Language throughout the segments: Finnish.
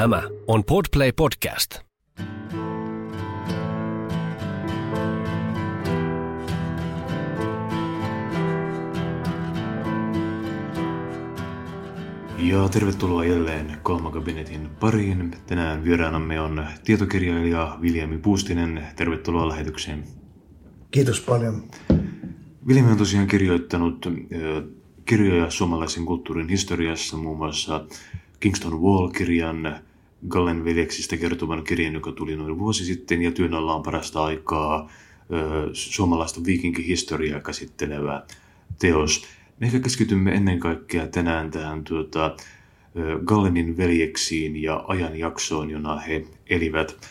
Tämä on Podplay Podcast. Ja tervetuloa jälleen Kolmakabinetin pariin. Tänään vieraanamme on tietokirjailija Viljami Puustinen. Tervetuloa lähetykseen. Kiitos paljon. Viljami on tosiaan kirjoittanut kirjoja suomalaisen kulttuurin historiassa, muun muassa Kingston Wall-kirjan, Gallen veljeksistä kertovan kirjan, joka tuli noin vuosi sitten, ja työn alla on parasta aikaa suomalaista viikinkihistoriaa käsittelevä teos. Me ehkä keskitymme ennen kaikkea tänään tähän tuota, Gallenin veljeksiin ja ajanjaksoon, jona he elivät.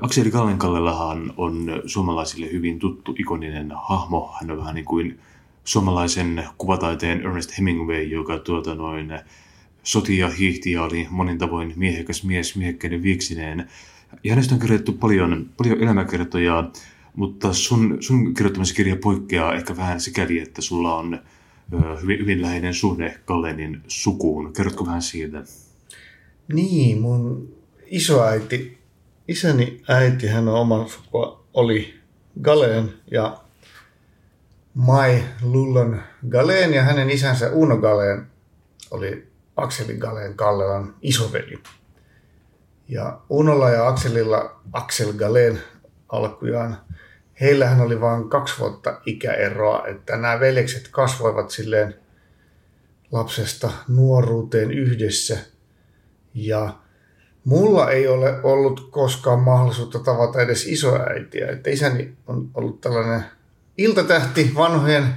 Akseli Gallenkallellahan on suomalaisille hyvin tuttu ikoninen hahmo. Hän on vähän niin kuin suomalaisen kuvataiteen Ernest Hemingway, joka tuota noin soti ja hiihti ja oli monin tavoin miehekäs mies miehekkäinen viiksineen. Ja hänestä on kirjoitettu paljon, paljon elämäkertoja, mutta sun, sun kirjoittamasi kirja poikkeaa ehkä vähän sikäli, että sulla on ö, hyvin, hyvin läheinen suhde Gallenin sukuun. Kerrotko vähän siitä? Niin, mun isoäiti, isäni äiti, hän on oman sukua, oli Galeen ja Mai Lullon Galeen ja hänen isänsä Uno Galeen oli Akseli Galeen Kallelan isoveli. Ja Unolla ja Akselilla Aksel Galeen alkujaan, heillähän oli vain kaksi vuotta ikäeroa, että nämä veljekset kasvoivat silleen lapsesta nuoruuteen yhdessä. Ja mulla ei ole ollut koskaan mahdollisuutta tavata edes isoäitiä. Että isäni on ollut tällainen iltatähti, vanhojen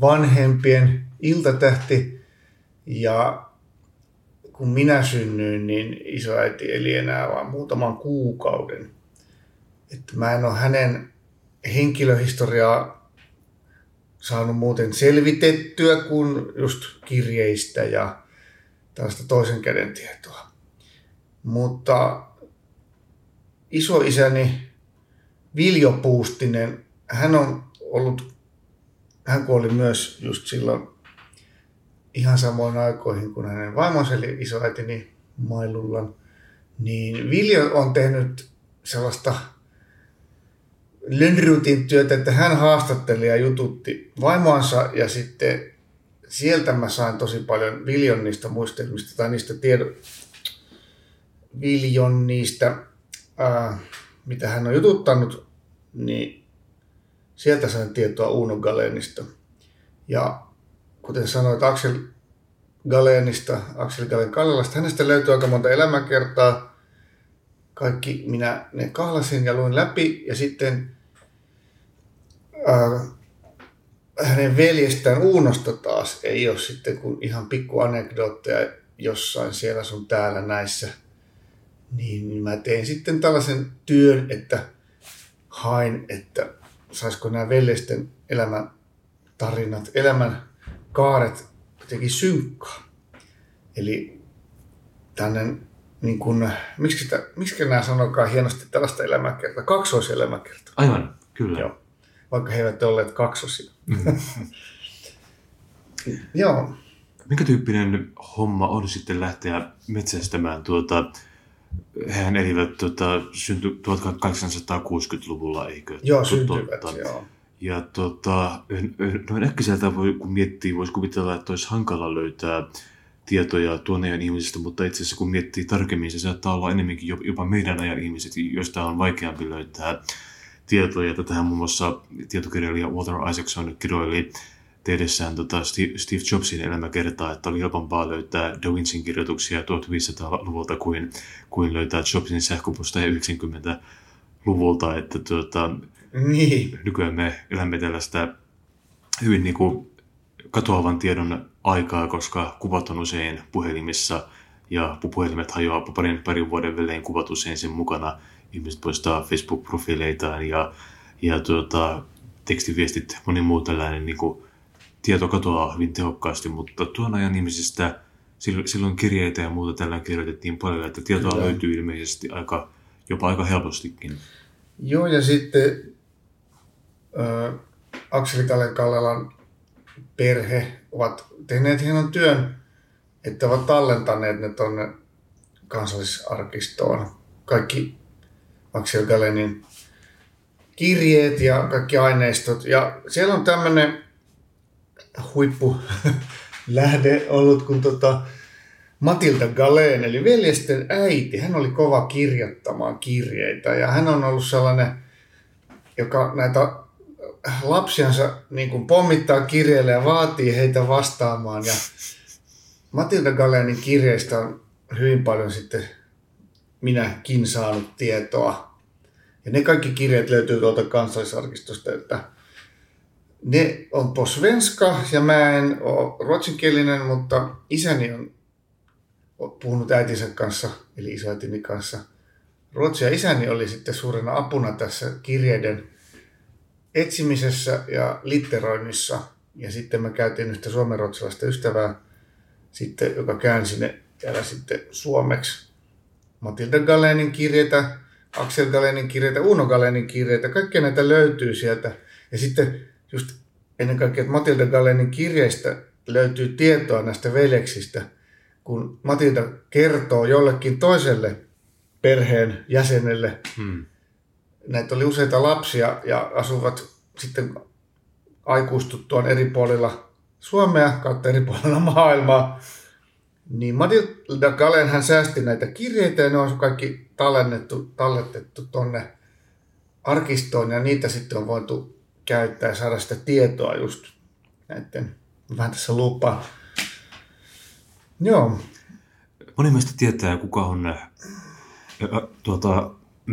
vanhempien iltatähti. Ja kun minä synnyin, niin isoäiti eli enää vain muutaman kuukauden. Että mä en ole hänen henkilöhistoriaa saanut muuten selvitettyä kuin just kirjeistä ja tällaista toisen käden tietoa. Mutta isoisäni Viljo Puustinen, hän on ollut, hän kuoli myös just silloin ihan samoin aikoihin kuin hänen vaimonsa, eli isoäitini Mailullan, niin Viljo on tehnyt sellaista Lönnrutin työtä, että hän haastatteli ja jututti vaimoansa ja sitten sieltä mä sain tosi paljon Viljon niistä muistelmista tai niistä tiedon, Viljon niistä, ää, mitä hän on jututtanut, niin sieltä sain tietoa Uno Galenista. Ja kuten sanoit, Axel Galenista, Axel Galen Kallelasta, hänestä löytyy aika monta elämäkertaa. Kaikki minä ne kahlasin ja luin läpi ja sitten ää, hänen veljestään Uunosta taas ei ole sitten kuin ihan pikku anekdootteja jossain siellä sun täällä näissä. Niin mä tein sitten tällaisen työn, että hain, että saisiko nämä veljesten elämän tarinat, elämän kaaret jotenkin synkkaa. Eli tänne, niin kun, miksi, sitä, miksi nämä sanokaan hienosti tällaista elämäkertaa, kaksoiselämäkertaa. Aivan, kyllä. Joo. Vaikka he eivät olleet kaksosia. Mm. Joo. Minkä tyyppinen homma on sitten lähteä metsästämään tuota, hehän elivät tuota, synty 1860-luvulla, eikö? Joo, syntyivät, tuota, joo. Ja tota, noin äkkiseltä voi, kun miettii, voisi kuvitella, että olisi hankala löytää tietoja tuon ajan ihmisistä, mutta itse asiassa kun miettii tarkemmin, se saattaa olla enemmänkin jopa meidän ajan ihmiset, joista on vaikeampi löytää tietoja. Tätähän muun muassa tietokirjailija Walter Isaacson kirjoili tehdessään tota Steve Jobsin elämäkertaa, että oli helpompaa löytää Da Vincin kirjoituksia 1500-luvulta kuin, kuin löytää Jobsin sähköposteja 90-luvulta, että tuota, niin. nykyään me elämme tällaista hyvin niin kuin katoavan tiedon aikaa, koska kuvat on usein puhelimissa ja puhelimet hajoaa parin, parin vuoden välein kuvat usein sen mukana. Ihmiset poistaa Facebook-profiileitaan ja, ja tuota, tekstiviestit, moni muu tällainen niin kuin, tieto katoaa hyvin tehokkaasti, mutta tuon ajan ihmisistä silloin kirjeitä ja muuta tällä kirjoitettiin paljon, että tietoa Kyllä. löytyy ilmeisesti aika, jopa aika helpostikin. Joo, ja sitten äh, Akseli Kallelan perhe ovat tehneet hienon työn, että ovat tallentaneet ne tuonne kansallisarkistoon kaikki Axel Galenin kirjeet ja kaikki aineistot. Ja siellä on tämmöinen huippu lähde ollut, kun tota Matilda Galen, eli veljesten äiti, hän oli kova kirjoittamaan kirjeitä ja hän on ollut sellainen, joka näitä lapsiansa niin kuin pommittaa kirjeille ja vaatii heitä vastaamaan. Ja Matilda Galenin kirjeistä on hyvin paljon sitten minäkin saanut tietoa. Ja ne kaikki kirjat löytyy tuolta kansallisarkistosta, että ne on på svenska ja mä en ole ruotsinkielinen, mutta isäni on puhunut äitinsä kanssa, eli isoäitini kanssa ruotsia. Isäni oli sitten suurena apuna tässä kirjeiden etsimisessä ja litteroinnissa. Ja sitten me käytiin yhtä suomenruotsalaista ystävää, sitten, joka käänsi ne täällä sitten suomeksi. Matilda Galenin kirjeitä, Axel Galenin kirjeitä, Uno Galenin kirjeitä, kaikkea näitä löytyy sieltä. Ja sitten just ennen kaikkea, että Matilda Galenin kirjeistä löytyy tietoa näistä veljeksistä, kun Matilda kertoo jollekin toiselle perheen jäsenelle, hmm. Näitä oli useita lapsia ja asuvat sitten aikuistuttuaan eri puolilla Suomea kautta eri puolilla maailmaa. Niin Matilda Galen hän säästi näitä kirjeitä ja ne on kaikki tallennettu, talletettu tonne arkistoon ja niitä sitten on voitu käyttää ja saada sitä tietoa just näiden, vähän tässä lupaa. Joo. Moni meistä tietää, kuka on äh, tuota,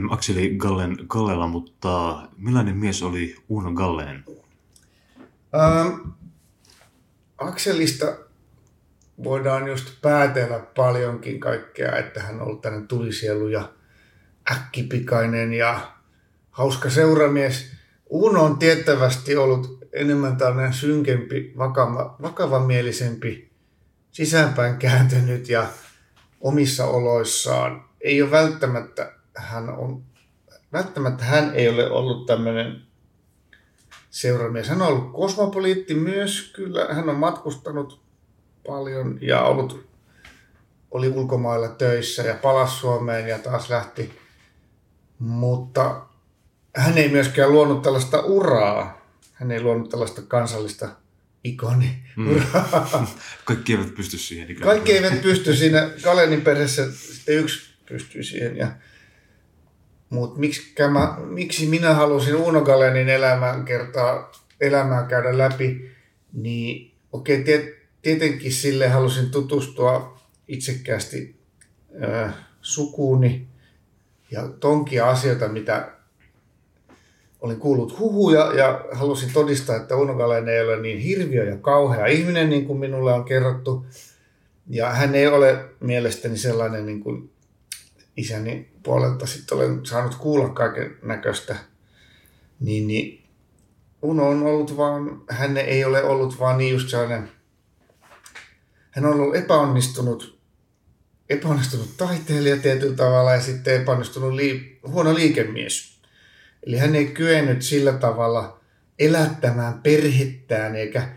Akseli Gallen Gallella, mutta millainen mies oli Uno Gallen? Ähm, Akselista voidaan just päätellä paljonkin kaikkea, että hän on ollut tämmöinen tulisielu ja äkkipikainen ja hauska seuramies. Uno on tiettävästi ollut enemmän tällainen synkempi, vakava, vakavamielisempi, sisäänpäin kääntynyt ja omissa oloissaan. Ei ole välttämättä, hän on, välttämättä hän ei ole ollut tämmöinen seuramies. Hän on ollut kosmopoliitti myös, kyllä. Hän on matkustanut paljon ja ollut, oli ulkomailla töissä ja palasi Suomeen ja taas lähti. Mutta hän ei myöskään luonut tällaista uraa. Hän ei luonut tällaista kansallista ikoni mm. Kaikki eivät pysty siihen. Ikään Kaikki eivät pysty siinä. Kalenin perheessä yksi pystyy siihen. Ja, mutta miksi, miksi minä halusin Uno Galenin elämän kertaa, elämää käydä läpi, niin okei, okay, tietenkin sille halusin tutustua itsekkäästi äh, sukuuni ja tonkia asioita, mitä olin kuullut huhuja ja halusin todistaa, että Uno Galen ei ole niin hirviö ja kauhea ihminen, niin kuin minulle on kerrottu. Ja hän ei ole mielestäni sellainen, niin kuin isäni puolelta sitten olen saanut kuulla kaiken näköistä. Niin, niin Uno on ollut vaan, hän ei ole ollut vaan niin just sellainen hän on ollut epäonnistunut, epäonnistunut taiteilija tietyllä tavalla ja sitten epäonnistunut lii, huono liikemies. Eli hän ei kyennyt sillä tavalla elättämään perhettään eikä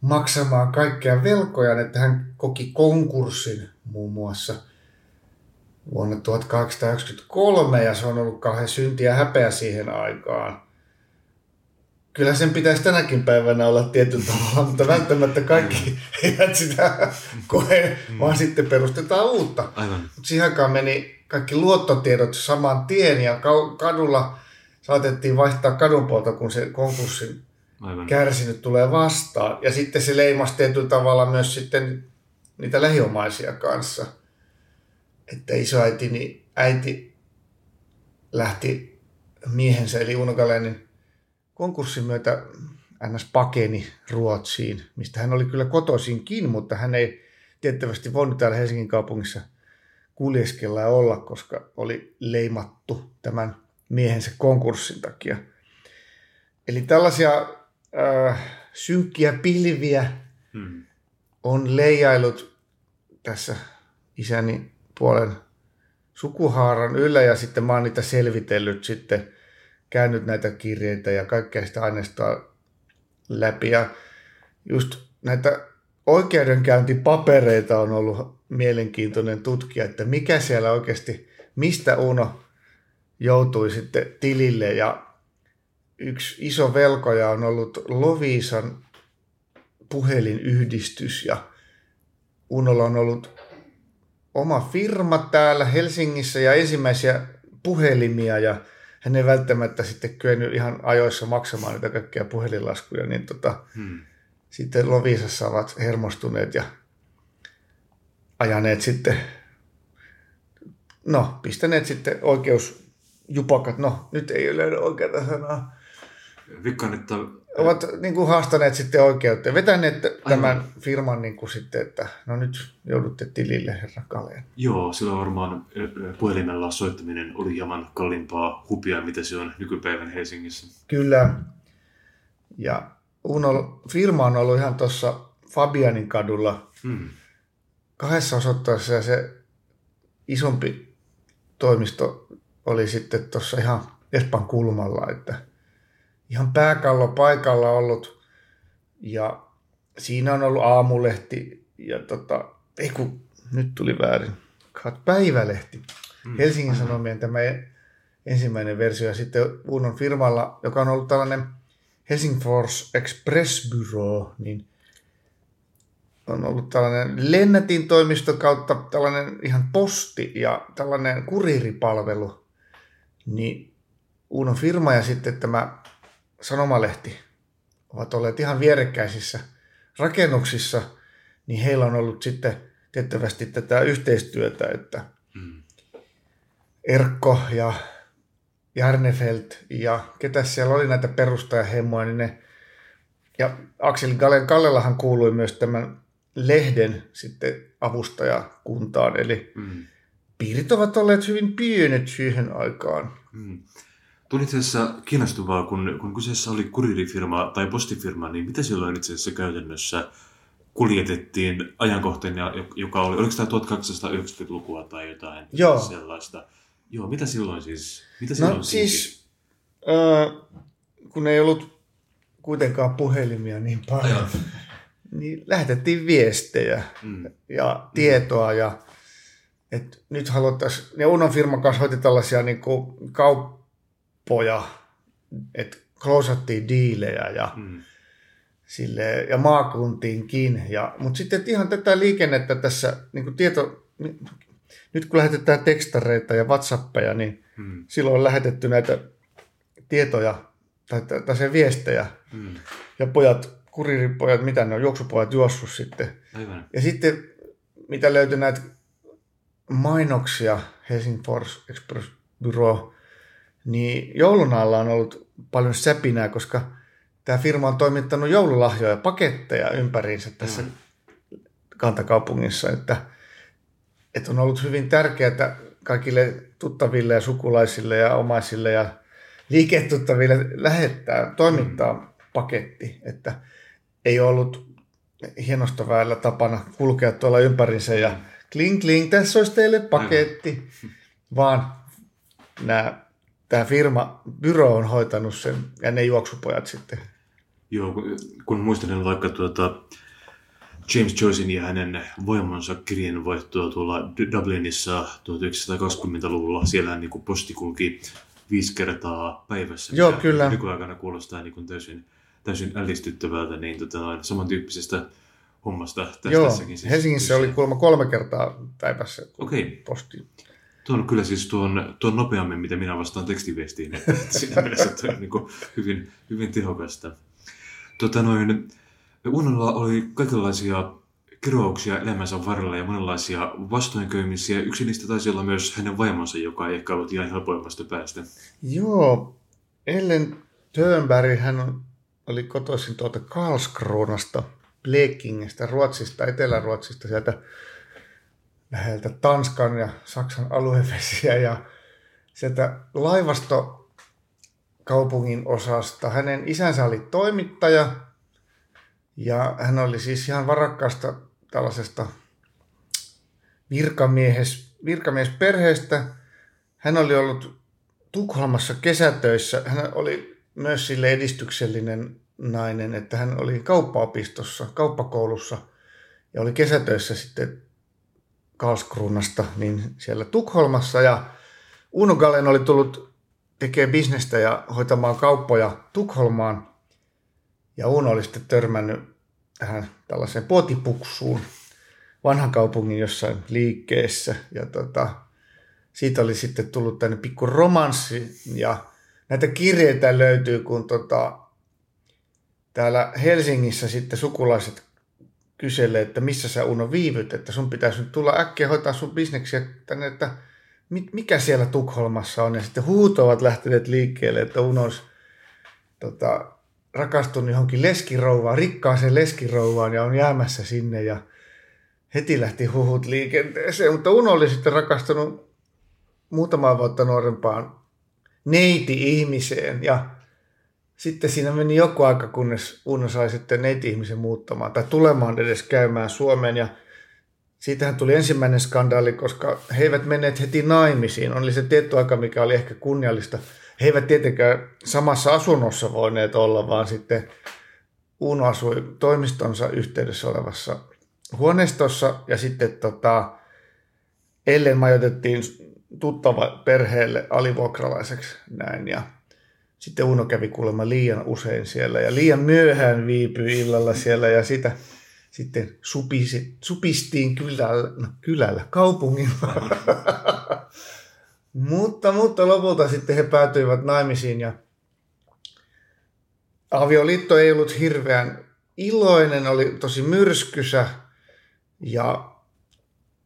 maksamaan kaikkea velkoja, että hän koki konkurssin muun muassa vuonna 1893 ja se on ollut kauhean synti ja häpeä siihen aikaan kyllä sen pitäisi tänäkin päivänä olla tietyllä tavalla, mutta välttämättä kaikki eivät sitä koe, mm. vaan sitten perustetaan uutta. Aivan. Mutta siihen aikaan meni kaikki luottotiedot saman tien ja kadulla saatettiin vaihtaa kadun puolta, kun se konkurssin Aivan. kärsinyt tulee vastaan. Ja sitten se leimasi tietyllä tavalla myös sitten niitä lähiomaisia kanssa. Että isoäiti äiti lähti miehensä eli Uno Galenin konkurssin myötä NS pakeni Ruotsiin, mistä hän oli kyllä kotoisinkin, mutta hän ei tiettävästi voinut täällä Helsingin kaupungissa kuljeskella ja olla, koska oli leimattu tämän miehensä konkurssin takia. Eli tällaisia äh, synkkiä pilviä hmm. on leijailut tässä isäni puolen sukuhaaran yllä ja sitten mä oon niitä selvitellyt sitten käynyt näitä kirjeitä ja kaikkea sitä aineistoa läpi. Ja just näitä oikeudenkäyntipapereita on ollut mielenkiintoinen tutkia, että mikä siellä oikeasti, mistä Uno joutui sitten tilille ja yksi iso velkoja on ollut Lovisan puhelinyhdistys ja Unolla on ollut oma firma täällä Helsingissä ja ensimmäisiä puhelimia ja hän ei välttämättä sitten kyennyt ihan ajoissa maksamaan niitä kaikkia puhelinlaskuja, niin tota, hmm. sitten Lovisassa ovat hermostuneet ja ajaneet sitten, no pistäneet sitten oikeusjupakat, no nyt ei ole oikeaa sanaa, Vikkaan, että... Ovat niin kuin haastaneet sitten oikeuteen, vetäneet tämän Aivan. firman niin kuin sitten, että no nyt joudutte tilille, herra Kaleen. Joo, silloin varmaan puhelimella soittaminen oli hieman kalliimpaa hupia, mitä se on nykypäivän Helsingissä. Kyllä. Ja Uno, firma on ollut ihan tuossa Fabianin kadulla hmm. kahdessa osoitteessa ja se isompi toimisto oli sitten tuossa ihan Espan kulmalla, että – ihan pääkallo paikalla ollut ja siinä on ollut aamulehti ja tota, ei kun, nyt tuli väärin, päivälehti. Mm. Helsingin Sanomien tämä ensimmäinen versio ja sitten Unon firmalla, joka on ollut tällainen Helsingfors Express Bureau, niin on ollut tällainen lennätin toimisto kautta tällainen ihan posti ja tällainen kuriiripalvelu, niin Unon firma ja sitten tämä sanomalehti ovat olleet ihan vierekkäisissä rakennuksissa, niin heillä on ollut sitten tiettävästi tätä yhteistyötä, että mm. Erkko ja Jarnefelt ja ketä siellä oli näitä perustajahemmoja, niin ne, ja Aksel Kallellahan kuului myös tämän lehden sitten avustajakuntaan, eli mm. piirit ovat olleet hyvin pienet siihen aikaan. Mm. Tuli itse asiassa kiinnostavaa, kun, kun kyseessä oli kuririfirma tai postifirma, niin mitä silloin itse asiassa käytännössä kuljetettiin ajankohteen, joka oli, oliko tämä 1890-lukua tai jotain Joo. sellaista? Joo, mitä silloin siis? Mitä silloin no siis, äh, kun ei ollut kuitenkaan puhelimia niin paljon, Ajo. niin lähetettiin viestejä mm. ja tietoa mm. ja että nyt haluttaisiin, ne Unon firman kanssa hoiti tällaisia niin kuin kaup- poja, että klousattiin diilejä ja, mm. sille, ja maakuntiinkin. Ja, mutta sitten ihan tätä liikennettä tässä, niin kuin tieto, nyt kun lähetetään tekstareita ja Whatsappeja, niin mm. silloin on lähetetty näitä tietoja tai, tai se viestejä. Mm. Ja pojat, kuriripojat, mitä ne on, juoksupojat juossut sitten. Aivan. Ja sitten mitä löytyi näitä mainoksia Helsingfors Express Bureau niin joulun alla on ollut paljon säpinää, koska tämä firma on toimittanut joululahjoja, paketteja ympäriinsä tässä mm. kantakaupungissa, että, että on ollut hyvin tärkeää kaikille tuttaville ja sukulaisille ja omaisille ja liiketuttaville lähettää, toimittaa mm. paketti, että ei ollut hienosta väellä tapana kulkea tuolla ympärinsä ja kling kling, tässä olisi teille paketti, vaan nämä tämä firma, byro on hoitanut sen ja ne juoksupojat sitten. Joo, kun muistelen vaikka tuota James Joycein ja hänen voimansa kirjeenvaihtoa tuolla Dublinissa 1920-luvulla, siellä niin kuin posti kulki viisi kertaa päivässä. Joo, kyllä. Nykyaikana kuulostaa niin kuin täysin, täysin ällistyttävältä, niin tota noin, samantyyppisestä hommasta tästä Joo, tässäkin. Siis Helsingissä oli kuulemma kolme kertaa päivässä okay. posti. Tuo on kyllä siis tuon, tuon nopeammin, mitä minä vastaan tekstiviestiin. Siinä mielessä tuo on niin hyvin, hyvin tehokasta. Tota noin, Unolla oli kaikenlaisia kirouksia elämänsä varrella ja monenlaisia vastoinkäymisiä. Yksi niistä taisi olla myös hänen vaimonsa, joka ei ehkä ollut ihan helpoimmasta päästä. Joo, Ellen Tönberg, hän oli kotoisin tuolta Karlskronasta, Blekingistä, Ruotsista, Etelä-Ruotsista, sieltä läheltä Tanskan ja Saksan aluevesiä ja sieltä laivasto kaupungin osasta. Hänen isänsä oli toimittaja ja hän oli siis ihan varakkaasta tällaisesta virkamies, virkamiesperheestä. Hän oli ollut Tukholmassa kesätöissä. Hän oli myös sille edistyksellinen nainen, että hän oli kauppaopistossa, kauppakoulussa ja oli kesätöissä sitten Karlskruunasta, niin siellä Tukholmassa ja Uno Galen oli tullut tekemään bisnestä ja hoitamaan kauppoja Tukholmaan. Ja Uno oli sitten törmännyt tähän tällaiseen potipuksuun vanhan kaupungin jossain liikkeessä. Ja tota, siitä oli sitten tullut tänne pikku romanssi ja näitä kirjeitä löytyy, kun tota, täällä Helsingissä sitten sukulaiset kyselee, että missä sä Uno viivyt, että sun pitäisi nyt tulla äkkiä hoitaa sun bisneksiä tänne, että mikä siellä Tukholmassa on. Ja sitten huut ovat lähteneet liikkeelle, että Uno olisi tota, rakastunut johonkin leskirouvaan, rikkaaseen leskirouvaan ja on jäämässä sinne ja heti lähti huhut liikenteeseen, mutta Uno oli sitten rakastunut muutamaa vuotta nuorempaan neiti-ihmiseen ja sitten siinä meni joku aika, kunnes Uno sai sitten neiti-ihmisen muuttamaan tai tulemaan edes käymään Suomeen ja siitähän tuli ensimmäinen skandaali, koska he eivät menneet heti naimisiin. Oli se tietty aika, mikä oli ehkä kunniallista. He eivät tietenkään samassa asunnossa voineet olla, vaan sitten Uno asui toimistonsa yhteydessä olevassa huoneistossa ja sitten tota, Ellen majoitettiin tuttava perheelle alivuokralaiseksi näin ja sitten Uno kävi kuulemma liian usein siellä ja liian myöhään viipyi illalla siellä ja sitä sitten supisi, supistiin kylällä, no, kylällä kaupungilla. mutta, mutta lopulta sitten he päätyivät naimisiin ja avioliitto ei ollut hirveän iloinen, oli tosi myrskysä ja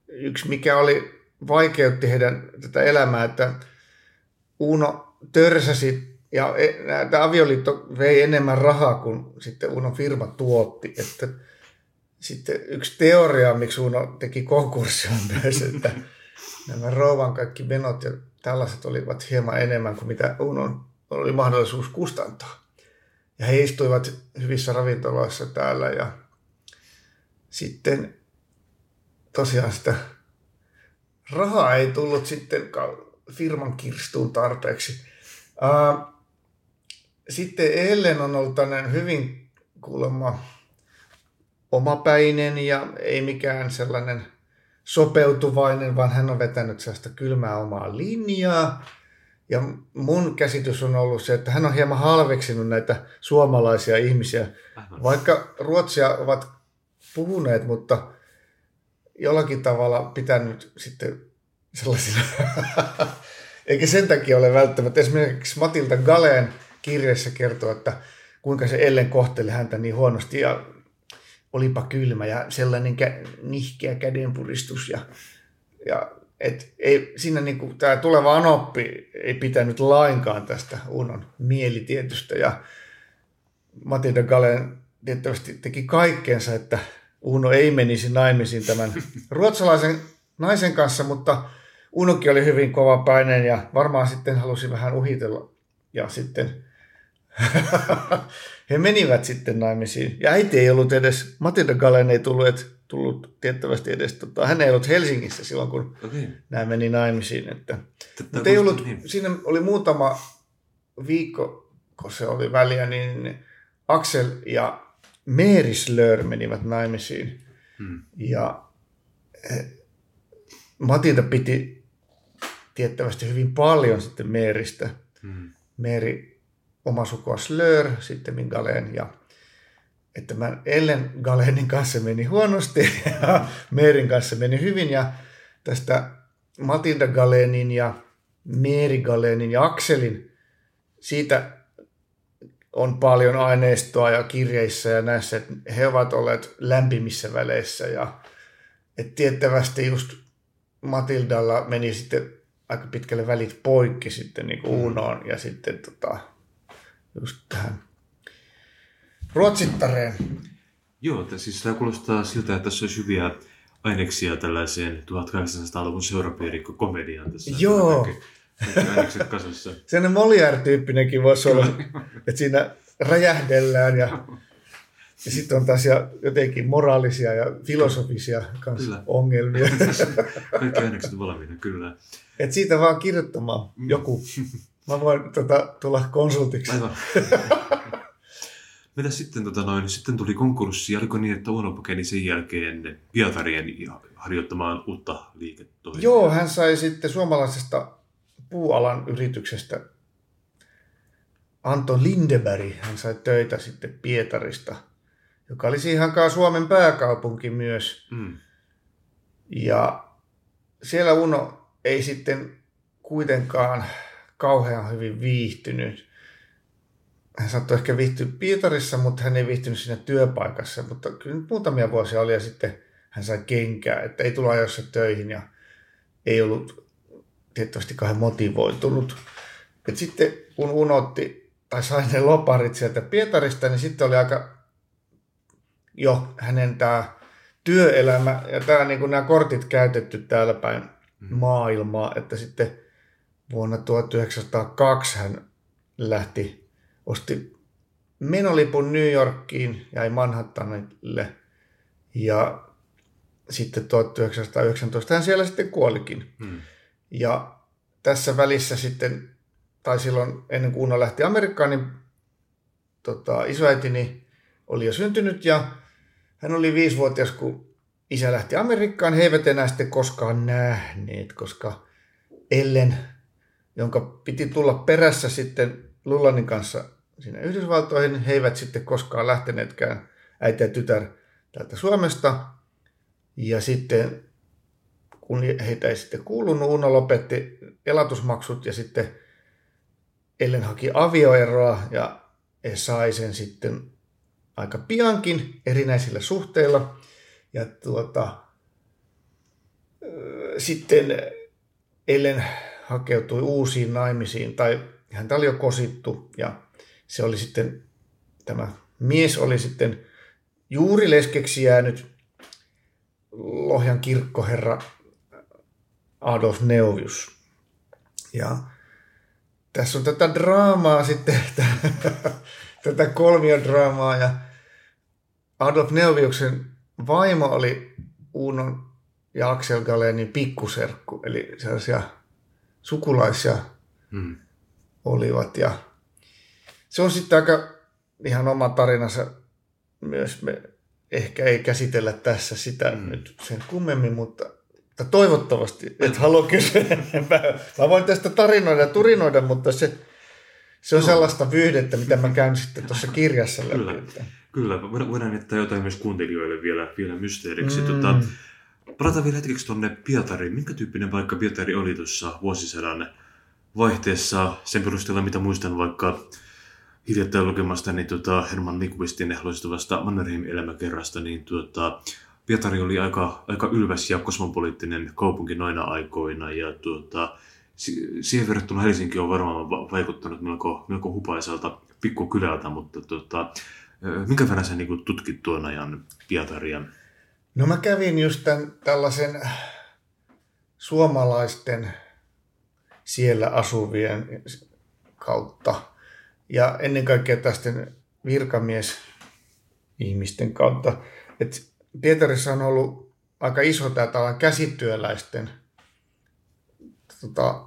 yksi mikä oli vaikeutti heidän tätä elämää, että Uno törsäsi ja e, tämä avioliitto vei enemmän rahaa kuin sitten Uno firma tuotti. Että sitten yksi teoria, miksi Uno teki konkurssia on myös, että nämä rouvan kaikki menot ja tällaiset olivat hieman enemmän kuin mitä Uno oli mahdollisuus kustantaa. Ja he istuivat hyvissä ravintoloissa täällä ja sitten tosiaan sitä rahaa ei tullut sitten firman kirstuun tarpeeksi. Sitten Ellen on ollut tämmöinen hyvin kuulemma omapäinen ja ei mikään sellainen sopeutuvainen, vaan hän on vetänyt sellaista kylmää omaa linjaa. Ja mun käsitys on ollut se, että hän on hieman halveksinut näitä suomalaisia ihmisiä, vaikka ruotsia ovat puhuneet, mutta jollakin tavalla pitänyt sitten sellaisina, eikä sen takia ole välttämättä. Esimerkiksi Matilda Galeen kirjassa kertoo, että kuinka se Ellen kohteli häntä niin huonosti ja olipa kylmä ja sellainen kä- nihkeä kädenpuristus ja, ja et ei, siinä niinku, tämä tuleva anoppi ei pitänyt lainkaan tästä Unon mielitietystä ja Matilda Galen tietysti teki kaikkeensa, että Uno ei menisi naimisiin tämän ruotsalaisen naisen kanssa, mutta Unokin oli hyvin kova ja varmaan sitten halusi vähän uhitella. Ja sitten he menivät sitten naimisiin. Ja äiti ei ollut edes, Matilda Galen ei tullut, tullut tiettävästi edes, tota, hän ei ollut Helsingissä silloin, kun okay. nämä meni naimisiin. Että, mutta ei ollut, niin. siinä oli muutama viikko, kun se oli väliä, niin Axel ja Mary Slör menivät naimisiin. Hmm. Ja eh, Matilda piti tiettävästi hyvin paljon sitten Meeristä. Hmm. Meeri oma sukua Slör, sitten Galen ja että mä Ellen Galenin kanssa meni huonosti ja Meerin kanssa meni hyvin ja tästä Matilda Galenin ja Meeri Galenin ja Akselin siitä on paljon aineistoa ja kirjeissä ja näissä, että he ovat olleet lämpimissä väleissä ja että tiettävästi just Matildalla meni sitten aika pitkälle välit poikki sitten niin kuin mm. Unoon ja sitten tota, just tähän ruotsittareen. Joo, että siis tämä kuulostaa siltä, että tässä olisi hyviä aineksia tällaiseen 1800-luvun seurapiirikko komediaan tässä. Joo. Ainekset kasassa. Sellainen Molière-tyyppinenkin voisi olla, että siinä räjähdellään ja, ja sitten on taas jotenkin moraalisia ja filosofisia kanssa ongelmia. Kaikki ainekset valmiina, kyllä. Et siitä vaan kirjoittamaan mm. joku. Mä voin tota, tulla konsultiksi. Aivan. Mitä sitten, tota noin, sitten tuli konkurssi, oliko niin, että Uno pakeni sen jälkeen Pietarien harjoittamaan uutta liiketoimintaa? Joo, hän sai sitten suomalaisesta puualan yrityksestä Anton Lindeberg, hän sai töitä sitten Pietarista, joka oli ihan Suomen pääkaupunki myös. Mm. Ja siellä Uno ei sitten kuitenkaan kauhean hyvin viihtynyt. Hän saattoi ehkä viihtyä Pietarissa, mutta hän ei viihtynyt siinä työpaikassa. Mutta kyllä nyt muutamia vuosia oli ja sitten hän sai kenkää, että ei tulla ajoissa töihin ja ei ollut tietysti kauhean motivoitunut. Et sitten kun unotti tai sai ne loparit sieltä Pietarista, niin sitten oli aika jo hänen tämä työelämä ja tämä, niin kuin nämä kortit käytetty täällä päin mm. maailmaa, että sitten vuonna 1902 hän lähti, osti menolipun New Yorkiin, jäi Manhattanille ja sitten 1919 hän siellä sitten kuolikin. Hmm. Ja tässä välissä sitten, tai silloin ennen kuin Uno lähti Amerikkaan, niin tota, isoäitini oli jo syntynyt ja hän oli viisivuotias, kun isä lähti Amerikkaan. He eivät enää sitten koskaan nähneet, koska Ellen, jonka piti tulla perässä sitten Lullanin kanssa sinne Yhdysvaltoihin, he eivät sitten koskaan lähteneetkään äiti ja tytär täältä Suomesta. Ja sitten kun heitä ei sitten kuulunut, Uno lopetti elatusmaksut ja sitten Ellen haki avioeroa ja sai sen sitten aika piankin erinäisillä suhteilla. Ja tuota, sitten Ellen hakeutui uusiin naimisiin, tai häntä oli jo kosittu, ja se oli sitten, tämä mies oli sitten juuri leskeksi jäänyt Lohjan kirkkoherra Adolf Neuvius. Ja tässä on tätä draamaa sitten, tätä kolmiodraamaa, ja Adolf Neuviuksen vaimo oli Uunon ja Axel Galenin pikkuserkku, eli sellaisia sukulaisia hmm. olivat. Ja se on sitten aika ihan oma tarinansa myös. Me ehkä ei käsitellä tässä sitä hmm. nyt sen kummemmin, mutta, mutta toivottavasti, et halua kysyä enempää. Mä voin tästä tarinoida ja turinoida, mutta se, se on no. sellaista vyhdettä, mitä mä käyn sitten tuossa kirjassa läpi. Kyllä. Kyllä, voidaan jättää jotain myös kuuntelijoille vielä, vielä mysteeriksi. Mm. Tota, palataan vielä hetkeksi tuonne Pietariin. Minkä tyyppinen paikka Pietari oli tuossa vuosisadan vaihteessa sen perusteella, mitä muistan vaikka hiljattain lukemasta niin tota Herman Nyqvistin loistavasta Mannerheim-elämäkerrasta, niin tuota, Pietari oli aika, aika ylväs ja kosmopoliittinen kaupunki noina aikoina ja tuota, siihen verrattuna Helsinki on varmaan vaikuttanut melko, melko hupaiselta pikkukylältä, mutta tuota, Minkä verran sä niin tutkit tuon ajan Pietaria? No mä kävin just tämän, tällaisen suomalaisten siellä asuvien kautta ja ennen kaikkea tästä virkamies ihmisten kautta. Et Pietarissa on ollut aika iso tämä tällainen käsityöläisten tota,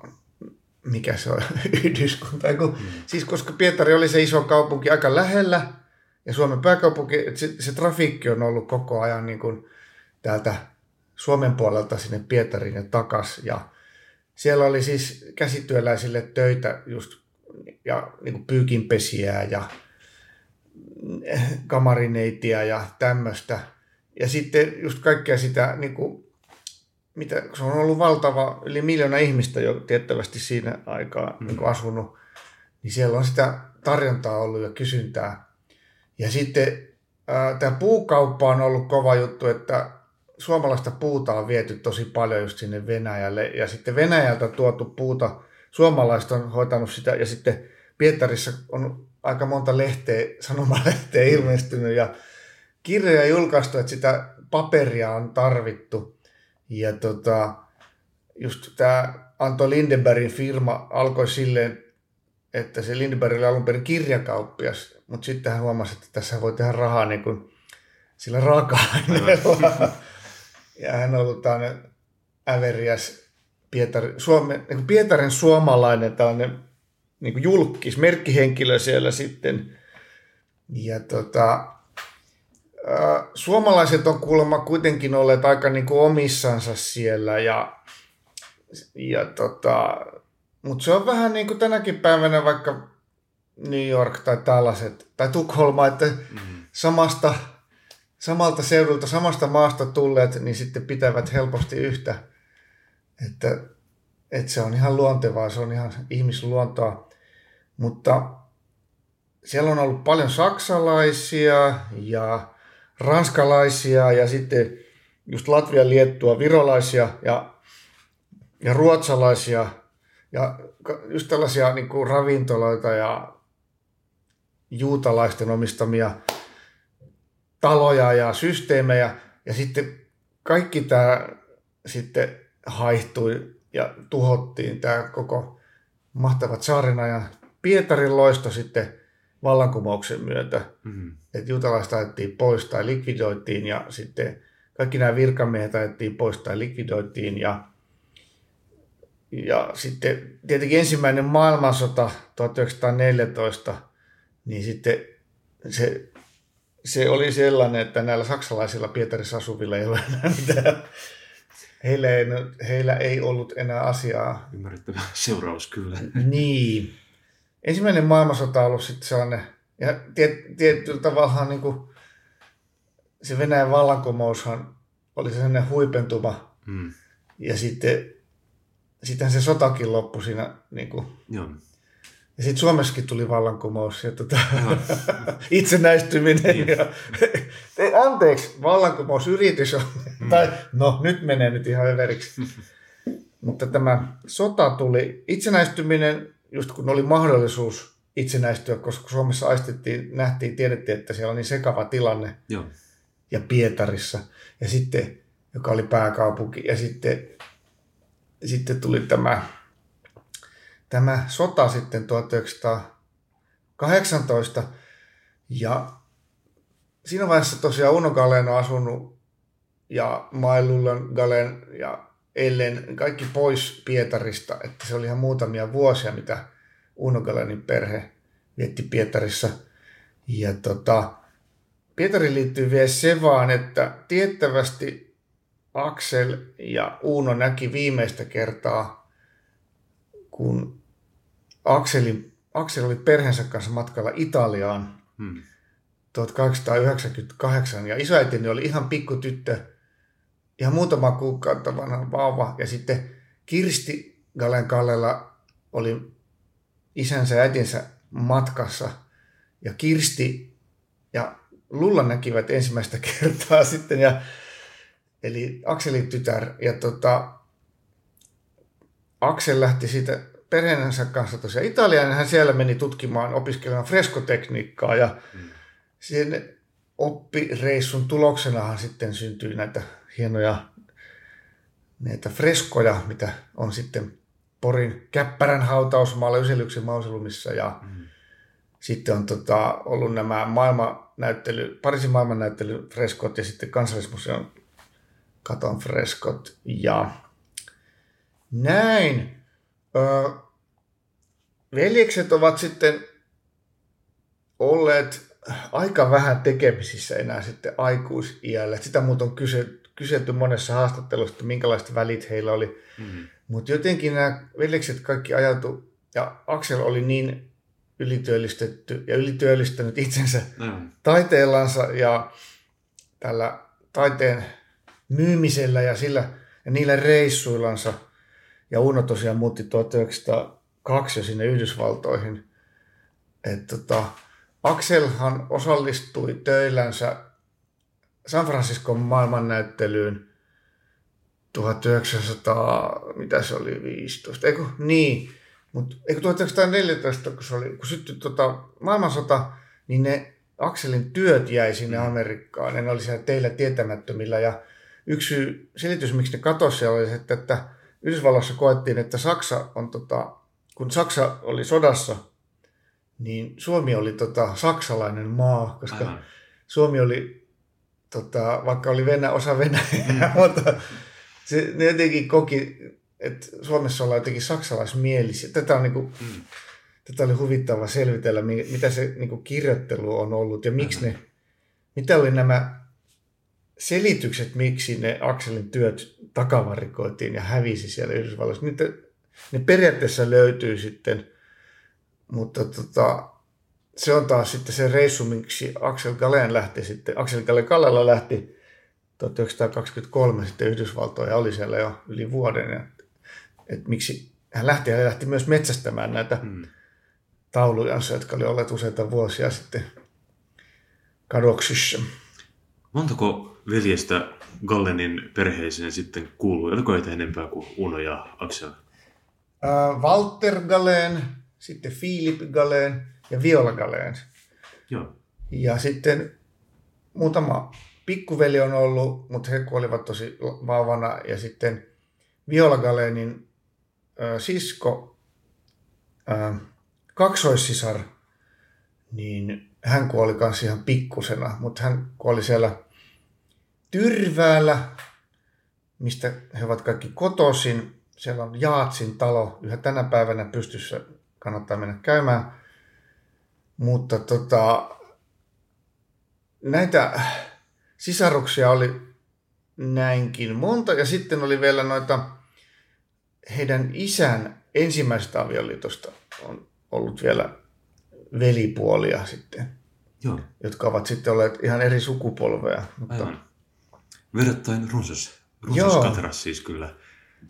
mikä se on, yhdyskunta. Kun, mm. Siis koska Pietari oli se iso kaupunki aika lähellä, ja Suomen pääkaupunki, se, se trafiikki on ollut koko ajan niin kuin täältä Suomen puolelta sinne Pietariin ja takas. Ja siellä oli siis käsityöläisille töitä just ja niin kuin pyykinpesiää ja kamarineitiä ja tämmöistä. Ja sitten just kaikkea sitä, niin kuin, mitä, se on ollut valtava, yli miljoona ihmistä jo tiettävästi siinä aikaa mm. niin kuin asunut, niin siellä on sitä tarjontaa ollut ja kysyntää. Ja sitten tämä puukauppa on ollut kova juttu, että suomalaista puuta on viety tosi paljon just sinne Venäjälle. Ja sitten Venäjältä tuotu puuta, suomalaiset on hoitanut sitä. Ja sitten Pietarissa on aika monta lehteä, sanomalehteä ilmestynyt ja kirjoja julkaistu, että sitä paperia on tarvittu. Ja tota, just tämä Anto Lindenbergin firma alkoi silleen, että se Lindenberg oli alun perin kirjakauppias, mutta sitten hän huomasi, että tässä voi tehdä rahaa niin kuin sillä raaka-aineella. ja hän on ollut tämmöinen äveriäs Pietari, Suome, niin Pietarin suomalainen tällainen niin kuin julkis, merkkihenkilö siellä sitten. Ja tota, suomalaiset on kuulemma kuitenkin olleet aika niin kuin omissansa siellä ja, ja tota, mutta se on vähän niin kuin tänäkin päivänä vaikka New York tai tällaiset, tai Tukholma, että mm-hmm. samasta, samalta seudulta, samasta maasta tulleet, niin sitten pitävät helposti yhtä. Että, että se on ihan luontevaa, se on ihan ihmisluontoa. Mutta siellä on ollut paljon saksalaisia ja ranskalaisia ja sitten just Latvia, Liettua, virolaisia ja, ja ruotsalaisia ja just tällaisia niin kuin ravintoloita ja juutalaisten omistamia taloja ja systeemejä. Ja sitten kaikki tämä sitten haihtui ja tuhottiin tämä koko mahtavat saaren ajan Pietarin loisto sitten vallankumouksen myötä. Mm-hmm. Että juutalaiset ajettiin pois tai likvidoitiin ja sitten kaikki nämä virkamiehet ajettiin pois tai likvidoitiin ja, ja sitten tietenkin ensimmäinen maailmansota 1914, niin sitten se, se oli sellainen, että näillä saksalaisilla Pietarissa asuvilla ei ole enää mitään heillä ei, heillä ei ollut enää asiaa. Ymmärrettävä seuraus kyllä. Niin. Ensimmäinen maailmansota on ollut sitten sellainen, ja tiet, tietyllä tavalla niin kuin se Venäjän vallankumoushan oli sellainen huipentuma. Hmm. Ja sitten sitten se sotakin loppui siinä niin kuin, Joo. Ja sitten Suomessakin tuli vallankumous ja tota, itsenäistyminen. Niin. Ja, te, anteeksi, vallankumousyritys on, mm. tai no nyt menee nyt ihan överiksi. Mutta tämä sota tuli, itsenäistyminen, just kun oli mahdollisuus itsenäistyä, koska Suomessa aistettiin, nähtiin, tiedettiin, että siellä on niin sekava tilanne. Joo. Ja Pietarissa, ja sitten, joka oli pääkaupunki, ja sitten, sitten tuli tämä tämä sota sitten 1918 ja siinä vaiheessa tosiaan Uno Galen on asunut ja Mailullan Galen ja Ellen kaikki pois Pietarista, että se oli ihan muutamia vuosia, mitä Uno Galenin perhe vietti Pietarissa. Ja tota, Pietarin liittyy vielä se vaan, että tiettävästi Axel ja Uno näki viimeistä kertaa, kun Akseli, Akseli oli perheensä kanssa matkalla Italiaan hmm. 1898 ja isoäitini oli ihan pikku tyttö, ihan muutama kuukautta vanha vauva. Ja sitten Kirsti Galen Kallella oli isänsä ja äitinsä matkassa. Ja Kirsti ja Lulla näkivät ensimmäistä kertaa sitten. Ja eli Akselin tytär ja tota, Aksel lähti siitä perheensä kanssa tosiaan Italiaan, niin hän siellä meni tutkimaan, opiskelemaan freskotekniikkaa ja mm. sen oppireissun tuloksenahan sitten syntyi näitä hienoja näitä freskoja, mitä on sitten Porin Käppärän hautausmaalla Yselyksen mausolumissa ja mm. sitten on tota, ollut nämä maailmannäyttely, Pariisin maailmannäyttely freskot ja sitten kansallismuseon katon freskot ja näin. Öö, veljekset ovat sitten olleet aika vähän tekemisissä enää sitten aikuisiällä. Sitä muuten on kyselty monessa haastattelussa, että minkälaiset välit heillä oli. Mm-hmm. Mutta jotenkin nämä veljekset kaikki ajatu, ja Aksel oli niin ylityöllistetty ja ylityöllistänyt itsensä mm. taiteellansa ja tällä taiteen myymisellä ja, sillä, ja niillä reissuillansa – ja Uno tosiaan muutti 1902 jo sinne Yhdysvaltoihin. Et tota, Akselhan osallistui töillänsä San Franciscon maailmannäyttelyyn 1900, mitä se oli, 15, eikö, niin, mutta eikö 1914, kun, se oli, kun syttyi tota, maailmansota, niin ne Akselin työt jäi sinne. Amerikkaan, ne oli siellä teillä tietämättömillä, ja yksi selitys, miksi ne katosi siellä, oli se, että, että Yhdysvalloissa koettiin, että Saksa on, tota, kun Saksa oli sodassa, niin Suomi oli tota, saksalainen maa, koska Aivan. Suomi oli, tota, vaikka oli Venä, osa Venäjää, mm. mutta se, ne jotenkin koki, että Suomessa ollaan jotenkin saksalaismielisiä. Tätä on niin kuin, mm. tätä oli huvittava selvitellä, mitä se niin kuin kirjoittelu on ollut ja miksi ne, mitä oli nämä selitykset, miksi ne Akselin työt takavarikoitiin ja hävisi siellä Yhdysvalloissa. Niitä, ne periaatteessa löytyy sitten, mutta tota, se on taas sitten se reissu, miksi Axel Galen lähti sitten, Axel Galen Kallella lähti 1923 sitten Yhdysvaltoon ja oli siellä jo yli vuoden. Ja, että miksi hän lähti, hän lähti myös metsästämään näitä hmm. taulujansa, jotka oli olleet useita vuosia sitten kadoksissa. Montako veljestä Gallenin perheeseen sitten kuuluu? Oliko heitä enempää kuin Uno ja Axel? Äh, Walter Galen, sitten Philip Galen ja Viola Galen. Joo. Ja sitten muutama pikkuveli on ollut, mutta he kuolivat tosi vauvana. Ja sitten Viola Galenin äh, sisko, äh, kaksoissisar, niin hän kuoli kanssa ihan pikkusena, mutta hän kuoli siellä Tyrväällä, mistä he ovat kaikki kotoisin. Siellä on Jaatsin talo yhä tänä päivänä pystyssä, kannattaa mennä käymään. Mutta tota, näitä sisaruksia oli näinkin monta. Ja sitten oli vielä noita heidän isän ensimmäisestä avioliitosta on ollut vielä velipuolia sitten, Joo. jotka ovat sitten olleet ihan eri sukupolveja. Mutta... Aivan. Verrattain runsas, runsas katras siis kyllä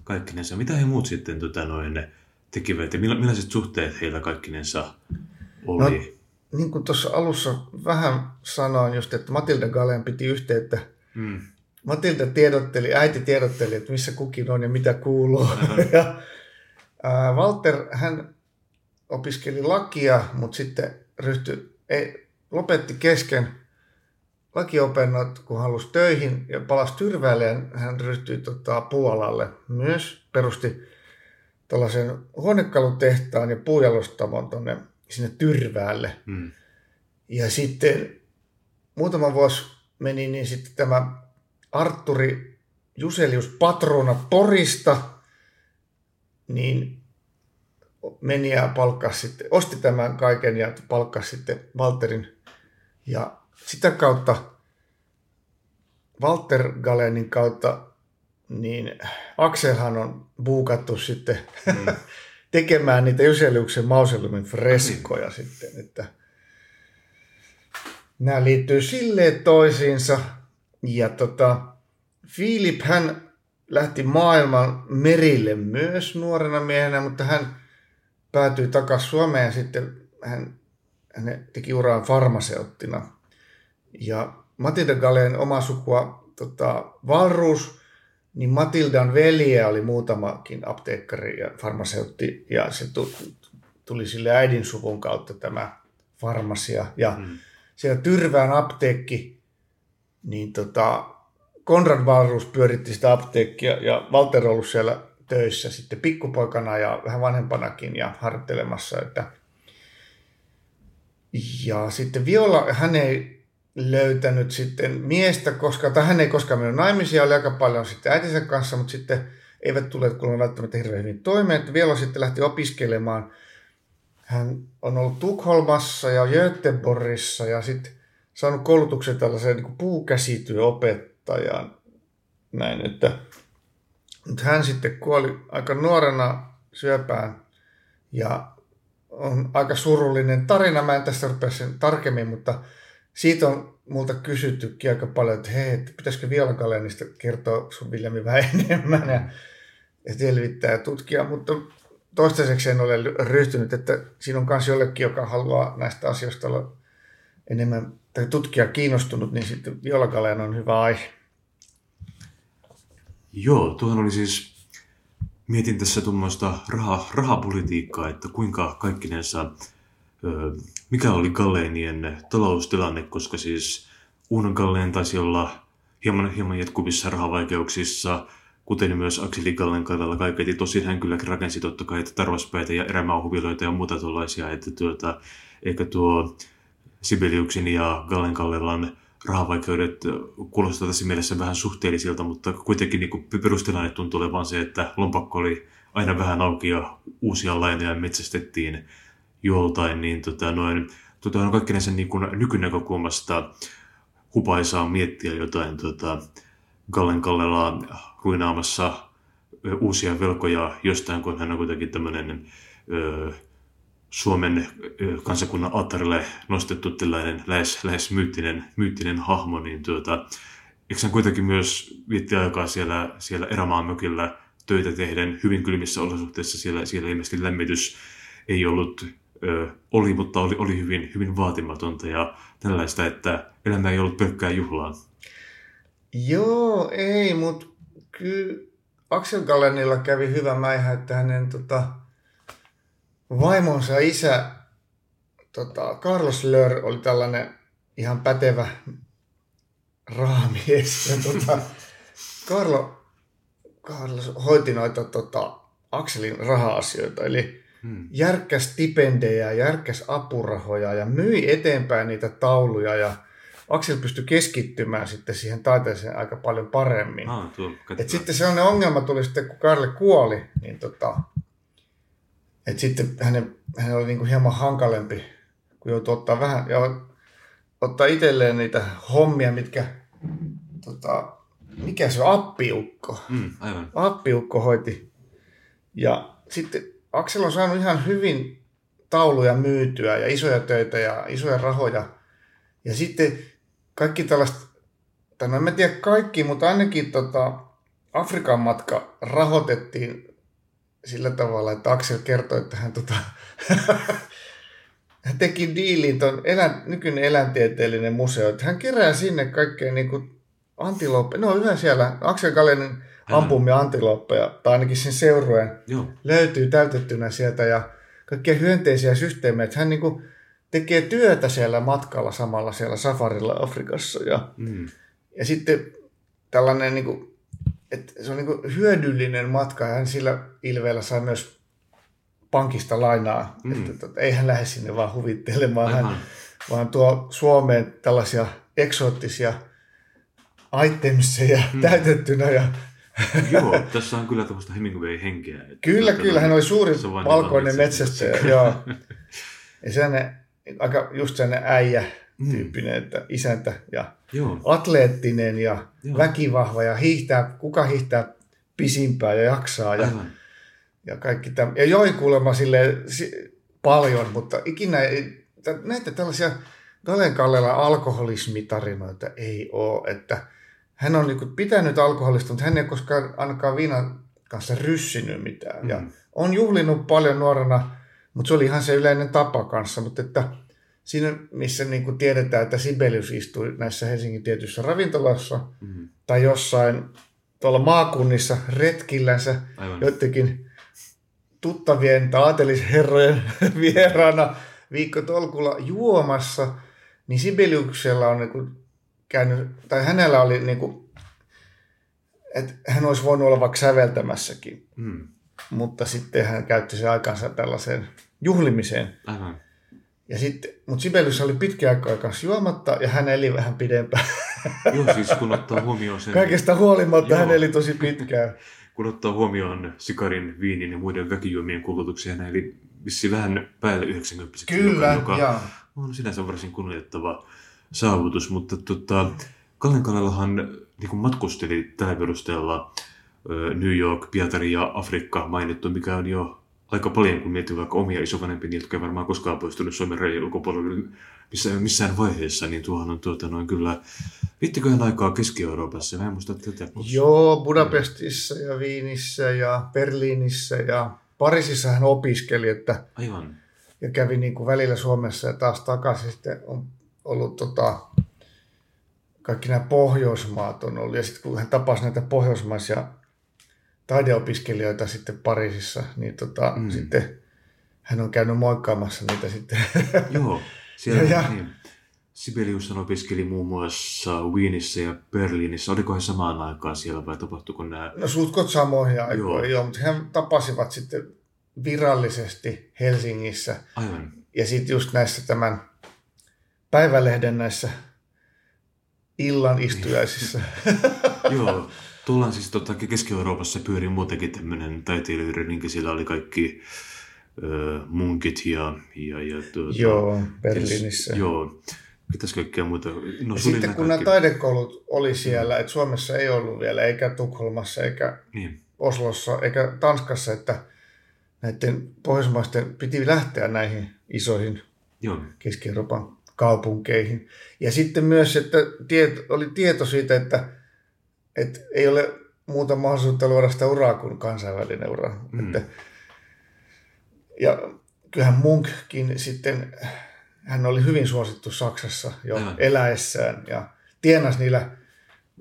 kaikkinensa. Mitä he muut sitten tota, noin, tekivät ja millaiset suhteet heillä kaikkinensa oli? No, niin kuin tuossa alussa vähän sanoin just, että Matilda Galen piti yhteyttä. Mm. Matilda tiedotteli, äiti tiedotteli, että missä kukin on ja mitä kuuluu. ja, ää, Walter, hän opiskeli lakia, mutta sitten ryhtyi, ei, lopetti kesken lakiopennot, kun halusi töihin ja palasi Tyrväälle ja hän ryhtyi tota, puolalle myös. Perusti tällaisen huonekalutehtaan ja puujalostamon tuonne sinne Tyrväälle. Mm. Ja sitten muutama vuosi meni, niin sitten tämä Arturi Juselius Patrona Porista, niin meni ja palkkasi sitten, osti tämän kaiken ja palkkasi sitten Walterin. Ja sitä kautta, Walter Galenin kautta, niin Akselhan on buukattu sitten mm. tekemään niitä Juseliuksen mauseudumin freskoja mm. sitten, että nämä liittyy silleen toisiinsa. Ja tota, Philip, hän lähti maailman merille myös nuorena miehenä, mutta hän päätyi takaisin Suomeen ja sitten hän, hän teki uraan farmaseuttina. Ja Matilda Galen oma sukua tota, Valruus, niin Matildan veljeä oli muutamakin apteekkari ja farmaseutti, ja se tuli sille äidin suvun kautta tämä farmasia. Ja mm. siellä Tyrvään apteekki, niin tota, Konrad Valruus pyöritti sitä apteekkia, ja Walter ollut siellä töissä sitten pikkupoikana ja vähän vanhempanakin ja harjoittelemassa, että ja sitten Viola, hän ei löytänyt sitten miestä, koska, tai hän ei koskaan mennyt naimisiin, oli aika paljon sitten äitinsä kanssa, mutta sitten eivät tule kuulemma välttämättä hirveän hyvin toimeen. Että vielä sitten lähti opiskelemaan. Hän on ollut Tukholmassa ja Göteborgissa ja sitten saanut koulutuksen tällaiseen niin puukäsityöopettajan. Näin, että mutta hän sitten kuoli aika nuorena syöpään ja on aika surullinen tarina. Mä en tässä rupea sen tarkemmin, mutta siitä on multa kysyttykin aika paljon, että hei, että pitäisikö Viola Galenista kertoa sun Viljami vähän enemmän ja, ja selvittää ja tutkia, mutta toistaiseksi en ole ryhtynyt, että siinä on myös jollekin, joka haluaa näistä asioista olla enemmän tai tutkia kiinnostunut, niin sitten Viola on hyvä aihe. Joo, tuohon oli siis, mietin tässä tuommoista raha, rahapolitiikkaa, että kuinka kaikkinensa mikä oli Gallenien taloustilanne, koska siis Uno Gallen taisi olla hieman, hieman jatkuvissa rahavaikeuksissa, kuten myös Akseli Gallen kaudella kaiketi. Tosin hän kylläkin rakensi totta kai tarvaspäitä ja erämauhuviloita ja muuta tuollaisia, että tuota, eikä tuo Sibeliuksin ja Gallen Kallelan rahavaikeudet kuulostaa tässä mielessä vähän suhteellisilta, mutta kuitenkin niin perustilanne tuntuu olevan se, että lompakko oli aina vähän auki ja uusia lainoja metsästettiin joltain, niin tota, noin, tota, on kaikkinensa niin kuin nykynäkökulmasta hupaisaa miettiä jotain tota, Gallen Kallelaa ruinaamassa uusia velkoja jostain, kun hän on kuitenkin tämmöinen ö, Suomen kansakunnan alttarille nostettu tällainen lähes, lähes myyttinen, myyttinen hahmo, niin tuota, eikö hän kuitenkin myös vietti aikaa siellä, siellä erämaan mökillä töitä tehden hyvin kylmissä olosuhteissa, siellä, siellä ilmeisesti lämmitys ei ollut, ö, oli, mutta oli, oli hyvin, hyvin vaatimatonta ja tällaista, että elämä ei ollut pelkkää juhlaa. Joo, ei, mutta kyllä Axel Gallenilla kävi hyvä mäihä, että hänen tota, vaimonsa isä tota, Carlos Lör oli tällainen ihan pätevä raamies. Ja, tota, Carlo, Carlos hoiti noita tota, Akselin raha-asioita, eli hmm. järkkäs stipendejä, järkkäs apurahoja ja myi eteenpäin niitä tauluja ja Aksel pystyi keskittymään sitten siihen taiteeseen aika paljon paremmin. Ah, tuo, Et sitten sellainen ongelma tuli sitten, kun Karle kuoli, niin tota, et sitten hänen, hänen oli niinku hieman hankalempi, kun joutui ottaa vähän, ja ottaa itselleen niitä hommia, mitkä, tota, mikä se on, appiukko. Mm, aivan. Appiukko hoiti. Ja sitten Aksel on saanut ihan hyvin tauluja myytyä ja isoja töitä ja isoja rahoja. Ja sitten kaikki tällaista, tai no en mä tiedä kaikki, mutta ainakin tota, Afrikan matka rahoitettiin sillä tavalla, että Aksel kertoi, että hän, tota, hän teki diilin tuon elän, nykyinen eläintieteellinen museo, että hän kerää sinne kaikkea niin kuin antilooppeja, no yhä siellä, Aksel Galenin ampumia antilooppeja, tai ainakin sen seurueen, Joo. löytyy täytettynä sieltä ja kaikkia hyönteisiä systeemejä, että hän niin kuin tekee työtä siellä matkalla samalla siellä safarilla Afrikassa ja, Mm. ja sitten tällainen niin kuin, että se on niin kuin hyödyllinen matka hän sillä ilveellä sai myös pankista lainaa, Mm. mm. että, että ei hän lähde sinne vaan huvittelemaan, hän, Aivan. vaan tuo Suomeen tällaisia eksoottisia itemseja mm. täytettynä ja Joo, tässä on kyllä tämmöistä Hemingway-henkeä. Että Kyllä, tuota, kyllä. Hän oli suuri vain valkoinen metsästäjä. joo. Ja sellainen, aika just sellainen äijä tyyppinen, että isäntä ja Joo, atleettinen ja Joo. väkivahva ja hiihtää, kuka hiihtää pisimpään ja jaksaa ja, aivan. ja kaikki tämä. Ja joi kuulemma sille paljon, mutta ikinä ei, tä- näitä tällaisia Galen Kallela alkoholismitarinoita ei ole, että hän on niinku pitänyt alkoholista, mutta hän ei koskaan ainakaan viinan kanssa ryssinyt mitään. Mm. Ja on juhlinut paljon nuorena, mutta se oli ihan se yleinen tapa kanssa. Mutta että siinä, missä niin kuin tiedetään, että Sibelius istui näissä Helsingin tietyissä ravintolassa Mm. tai jossain tuolla maakunnissa retkillänsä Aivan. joidenkin tuttavien tai aatelisherrojen vieraana viikkotolkulla juomassa, niin Sibeliuksella on niin kuin käynyt, tai hänellä oli niin kuin, että hän olisi voinut olla vaikka säveltämässäkin, Mm. mutta sitten hän käytti sen aikansa tällaiseen juhlimiseen. Aivan. Ja sitten, mutta Sibelius oli pitkä aikaa kanssa juomatta ja hän eli vähän pidempään. Joo, siis kun ottaa huomioon sen, Kaikesta huolimatta Joo. hän eli tosi pitkään. kun ottaa huomioon sikarin, viinin ja muiden väkijuomien kulutuksia, hän eli vissi vähän päälle 90 Kyllä, joka, joo. on sinänsä varsin kunnioittava saavutus, mutta tota, Kallen Kalellahan niin matkusteli tällä perusteella New York, Pietari ja Afrikka mainittu, mikä on jo aika paljon, kun miettii vaikka omia isovanhempia, niitä, jotka ei varmaan koskaan poistunut Suomen rajojen ulkopuolelle missään, missään vaiheessa, niin tuohan on tuota, noin kyllä, viittiköhän aikaa Keski-Euroopassa, mä en muista tätä. Joo, Budapestissa ja Viinissä ja Berliinissä ja Pariisissa hän opiskeli, että Aivan, ja kävi niin kuin välillä Suomessa ja taas takaisin sitten on ollut tota, kaikki nämä Pohjoismaat on ollut. Ja sitten kun hän tapasi näitä pohjoismaisia taideopiskelijoita sitten Pariisissa, niin tota, Mm. sitten hän on käynyt moikkaamassa niitä sitten. joo. Siellä, Ja- Niin. Sibelius opiskeli muun muassa Wienissä ja Berliinissä. Oliko he samaan aikaan siellä vai tapahtuiko nämä? No suutkot samoihin aikoihin, Joo. joo. mutta he tapasivat sitten virallisesti Helsingissä. Aivan. Ja sitten just näissä tämän päivälehden näissä illan istujaisissa. Joo. Tullaan siis tota, Keski-Euroopassa pyörii muutenkin tämmöinen taiteilijoiden rinki. Siellä oli kaikki munkit ja... ja, ja tuota, joo, Berliinissä. Joo, mitäs kaikkea muuta? No, ja sitten kun kaikki... nämä taidekoulut oli siellä, että Suomessa ei ollut vielä, eikä Tukholmassa, eikä niin. Oslossa, eikä Tanskassa, että näiden pohjoismaisten piti lähteä näihin isoihin Joo. Keski-Euroopan kaupunkeihin. Ja sitten myös, että tieto, oli tieto siitä, että, että ei ole muuta mahdollisuutta luoda sitä uraa kuin kansainvälinen ura. Mm. Että, ja kyllähän Munkkin sitten, hän oli hyvin suosittu Saksassa jo Aivan. eläessään ja tienasi niillä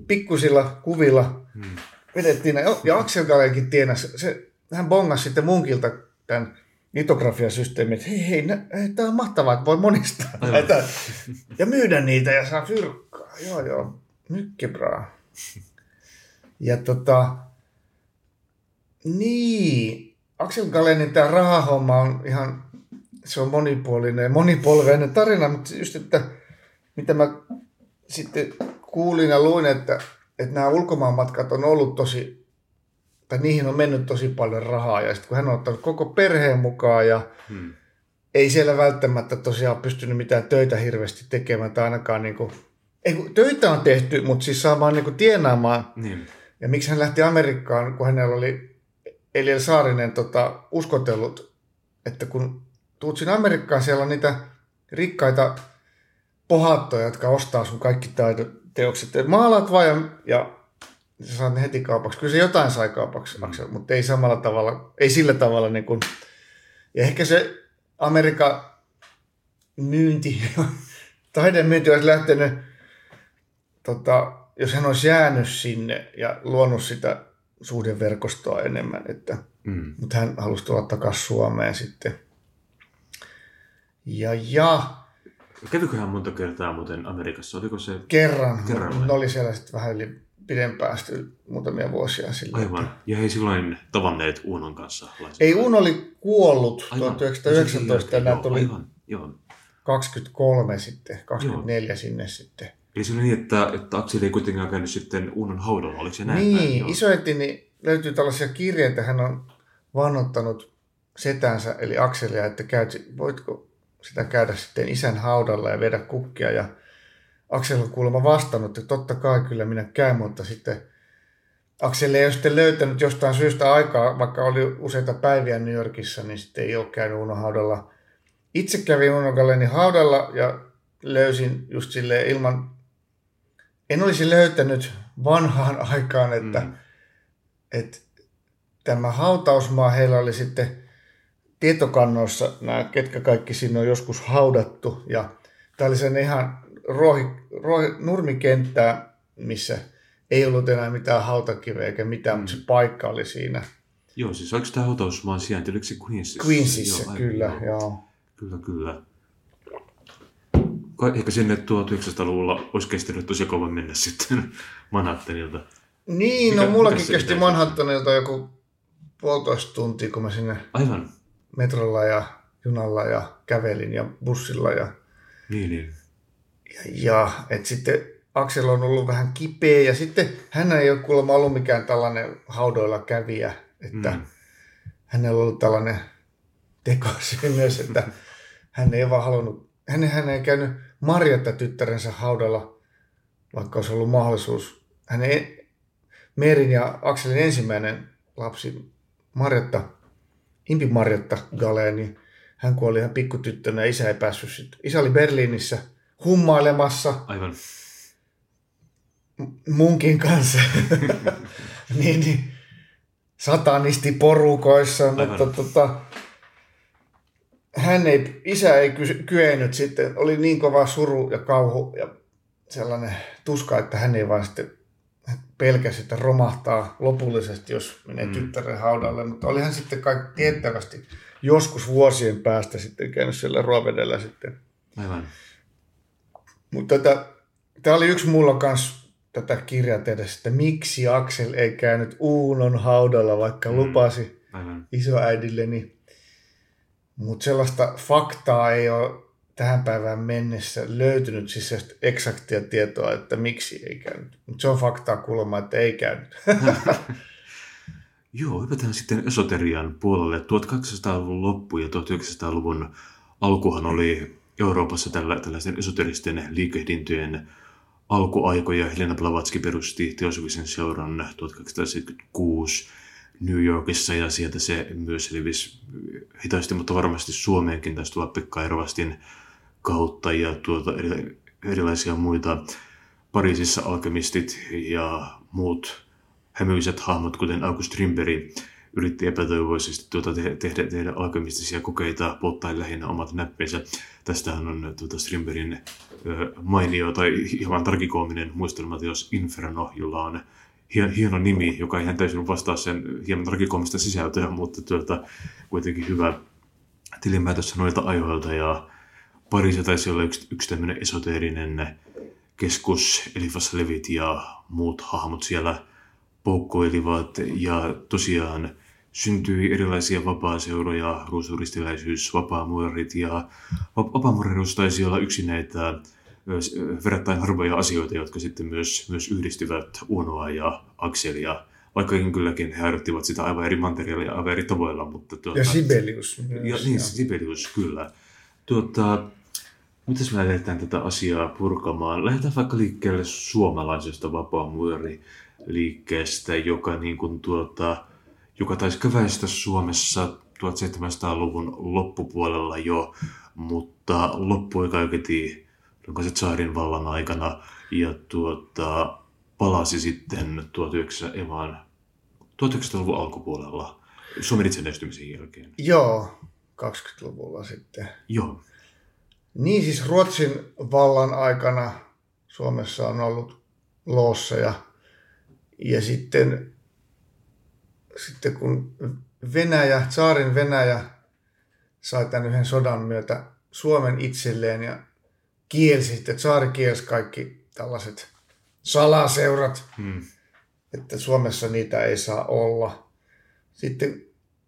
pikkusilla kuvilla. Mm. Vedettiin, ja Axel Galenkin tienasi, se, hän bongasi sitten Munkilta tämän litografiasysteemi, että hei, hei, hei tämä on mahtavaa, että voi monistaa Aivan. näitä ja myydä niitä ja saa fyrkkaa. Joo, joo, mykkebraa. Ja tota, niin, Axel Galenin tämä rahahomma on ihan, se on monipuolinen ja monipolveinen tarina, mutta just, että mitä mä sitten kuulin ja luin, että, että nämä ulkomaanmatkat on ollut tosi tai niihin on mennyt tosi paljon rahaa. Ja sitten kun hän on ottanut koko perheen mukaan ja hmm. ei siellä välttämättä tosiaan pystynyt mitään töitä hirveästi tekemään, tai ainakaan niin kuin, ei, kun, töitä on tehty, mutta siis saamaan niin kuin tienaamaan. Niin. Ja miksi hän lähti Amerikkaan, kun hänellä oli Eliel Saarinen tota, uskotellut, että kun tuut sinne Amerikkaan, siellä on niitä rikkaita pohattoja, jotka ostaa sun kaikki taideteokset. Maalaat vaan ja, ja sä saat ne heti kaupaksi. Kyllä se jotain sai kaupaksi, mm. Mutta ei samalla tavalla, ei sillä tavalla niin kuin, ja ehkä se Amerikan myynti, taidemyynti olisi lähtenyt, tota, jos hän olisi jäänyt sinne ja luonut sitä suhdeverkostoa enemmän, että, mm. mutta hän halusi tulla takaisin Suomeen sitten. Ja, ja Kävikö hän monta kertaa muuten Amerikassa? Oliko se... Kerran. Kerran. Ne oli siellä sitten vähän yli pidempään muutamia vuosia sillä. Aivan. Ja he silloin tavanneet Uunon kanssa? Lainsäädä. Ei, Uuno oli kuollut aivan. 1919 ja nämä tuli aivan. Joo. 23 sitten, 24 Joo. sinne sitten. Eli se oli niin, että, että Akseli ei kuitenkaan käynyt sitten Uunon haudalla, oliko se näin? Niin, isoäiti niin löytyy tällaisia kirjeitä, hän on vannottanut setänsä, eli Akselia, että käyt, voitko sitä käydä sitten isän haudalla ja viedä kukkia ja Aksel on kuulemma vastannut, että totta kai kyllä minä käyn, mutta sitten Aksel ei ole sitten löytänyt jostain syystä aikaa, vaikka oli useita päiviä New Yorkissa, niin sitten ei ole käynyt Uno haudalla. Itse kävin Uno Galenin haudalla ja löysin just sille ilman, en olisi löytänyt vanhaan aikaan, että, mm. että tämä hautausmaa heillä oli sitten tietokannoissa nämä, ketkä kaikki sinne on joskus haudattu ja tämä oli sen ihan rohi, rohi, nurmikenttää, missä ei ollut enää mitään hautakiveä eikä mitään, mm. mutta se paikka oli siinä. Joo, siis oliko tämä hautausmaan sijainti, oliko se Queensissa? Queensissa, joo, kyllä, joo. joo. Kyllä, kyllä. Ehkä sinne 1900-luvulla olisi kestänyt tosi kova mennä sitten Manhattanilta. Niin, no mikä, no mullakin kesti Manhattanilta joku puolitoista tuntia, kun mä sinne Aivan. metrolla ja junalla ja kävelin ja bussilla. Ja... Niin, niin. Ja, ja että sitten Aksel on ollut vähän kipeä ja sitten hän ei ole kuulemma ollut mikään tällainen haudoilla kävijä, että mm. hänellä on ollut tällainen teko myös, että hän ei vaan halunnut, hän, hän ei käynyt Marjatta tyttärensä haudalla, vaikka olisi ollut mahdollisuus. Hän ei, Merin ja Akselin ensimmäinen lapsi, Marjatta, Impi Marjatta Galeen, niin hän kuoli ihan pikkutyttönä ja isä ei päässyt sitten. Isä oli Berliinissä – hummailemassa. Aivan. Munkin kanssa. niin, niin, satanisti porukoissa, Aivan. mutta tota, hän ei, isä ei ky- kyennyt sitten, oli niin kova suru ja kauhu ja sellainen tuska, että hän ei vaan sitten pelkäsi, että romahtaa lopullisesti, jos menee mm. tyttären haudalle, mutta olihan sitten kaikki tiettävästi joskus vuosien päästä sitten käynyt siellä ruovedellä sitten. Aivan. Mutta tätä, tämä oli yksi mulla kanssa tätä kirjaa tehdä, että miksi Aksel ei käynyt Uunon haudalla, vaikka mm. lupasi Aivan. isoäidilleni. Mutta sellaista faktaa ei ole tähän päivään mennessä löytynyt, siis eksaktia tietoa, että miksi ei käynyt. Mutta se on faktaa kuulemma, että ei käynyt. Joo, hypätään sitten esoterian puolelle. 1800-luvun loppu ja 1900-luvun alkuhan oli Euroopassa tällä, tällaisten esoteristen liikehdintojen alkuaikoja. Helena Blavatsky perusti teosofisen seuran 1276 New Yorkissa ja sieltä se myös levisi hitaasti, mutta varmasti Suomeenkin taisi tulla Pekka Ervastin kautta ja tuota erilaisia muita Pariisissa alkemistit ja muut hämyiset hahmot, kuten August Strindberg, yritti epätoivoisesti tuota te- tehdä, tehdä alkemistisia kokeita polttaen lähinnä omat näppeensä. Tästähän on tuota Strindbergin mainio tai hieman tragikoominen muistelmateos Inferno, jolla on hieno nimi, joka ei ihan täysin vastaa sen hieman tragikoomista sisältöä, mutta tuota, kuitenkin hyvä tilinpäätös noilta ajoilta. Ja Pariisi taisi olla yksi, yksi tämmöinen esoteerinen keskus, Elifas Levit ja muut hahmot siellä poukkoilivat. Ja tosiaan syntyi erilaisia vapaaseuroja, ruusuristiläisyys, vapaamuorit ja vapaamuorirus taisi olla yksi näitä verrattain harvoja asioita, jotka sitten myös, myös yhdistyvät Unoa ja Akselia. Vaikkakin kylläkin he harjoittivat sitä aivan eri mantereilla ja aivan eri tavoilla. Mutta tuota, ja Sibelius. Ja, niin, Sibelius, kyllä. Tuota, mitäs me lähdetään tätä asiaa purkamaan? Lähdetään vaikka liikkeelle suomalaisesta vapaamuoriliikkeestä, joka, niin kuin tuota, joka taisi käväistä Suomessa 1700-luvun loppupuolella jo, mutta loppui kaiketi onko se Tsaarin vallan aikana, ja tuota, palasi sitten 1900-luvun alkupuolella Suomen itsenäistymisen jälkeen. Joo, 20-luvulla sitten. Joo. Niin siis Ruotsin vallan aikana Suomessa on ollut loosseja. Ja sitten, sitten kun Venäjä, saarin Venäjä sai tämän yhden sodan myötä Suomen itselleen ja kielsi, sitten saari kielsi kaikki tällaiset salaseurat, hmm. että Suomessa niitä ei saa olla. Sitten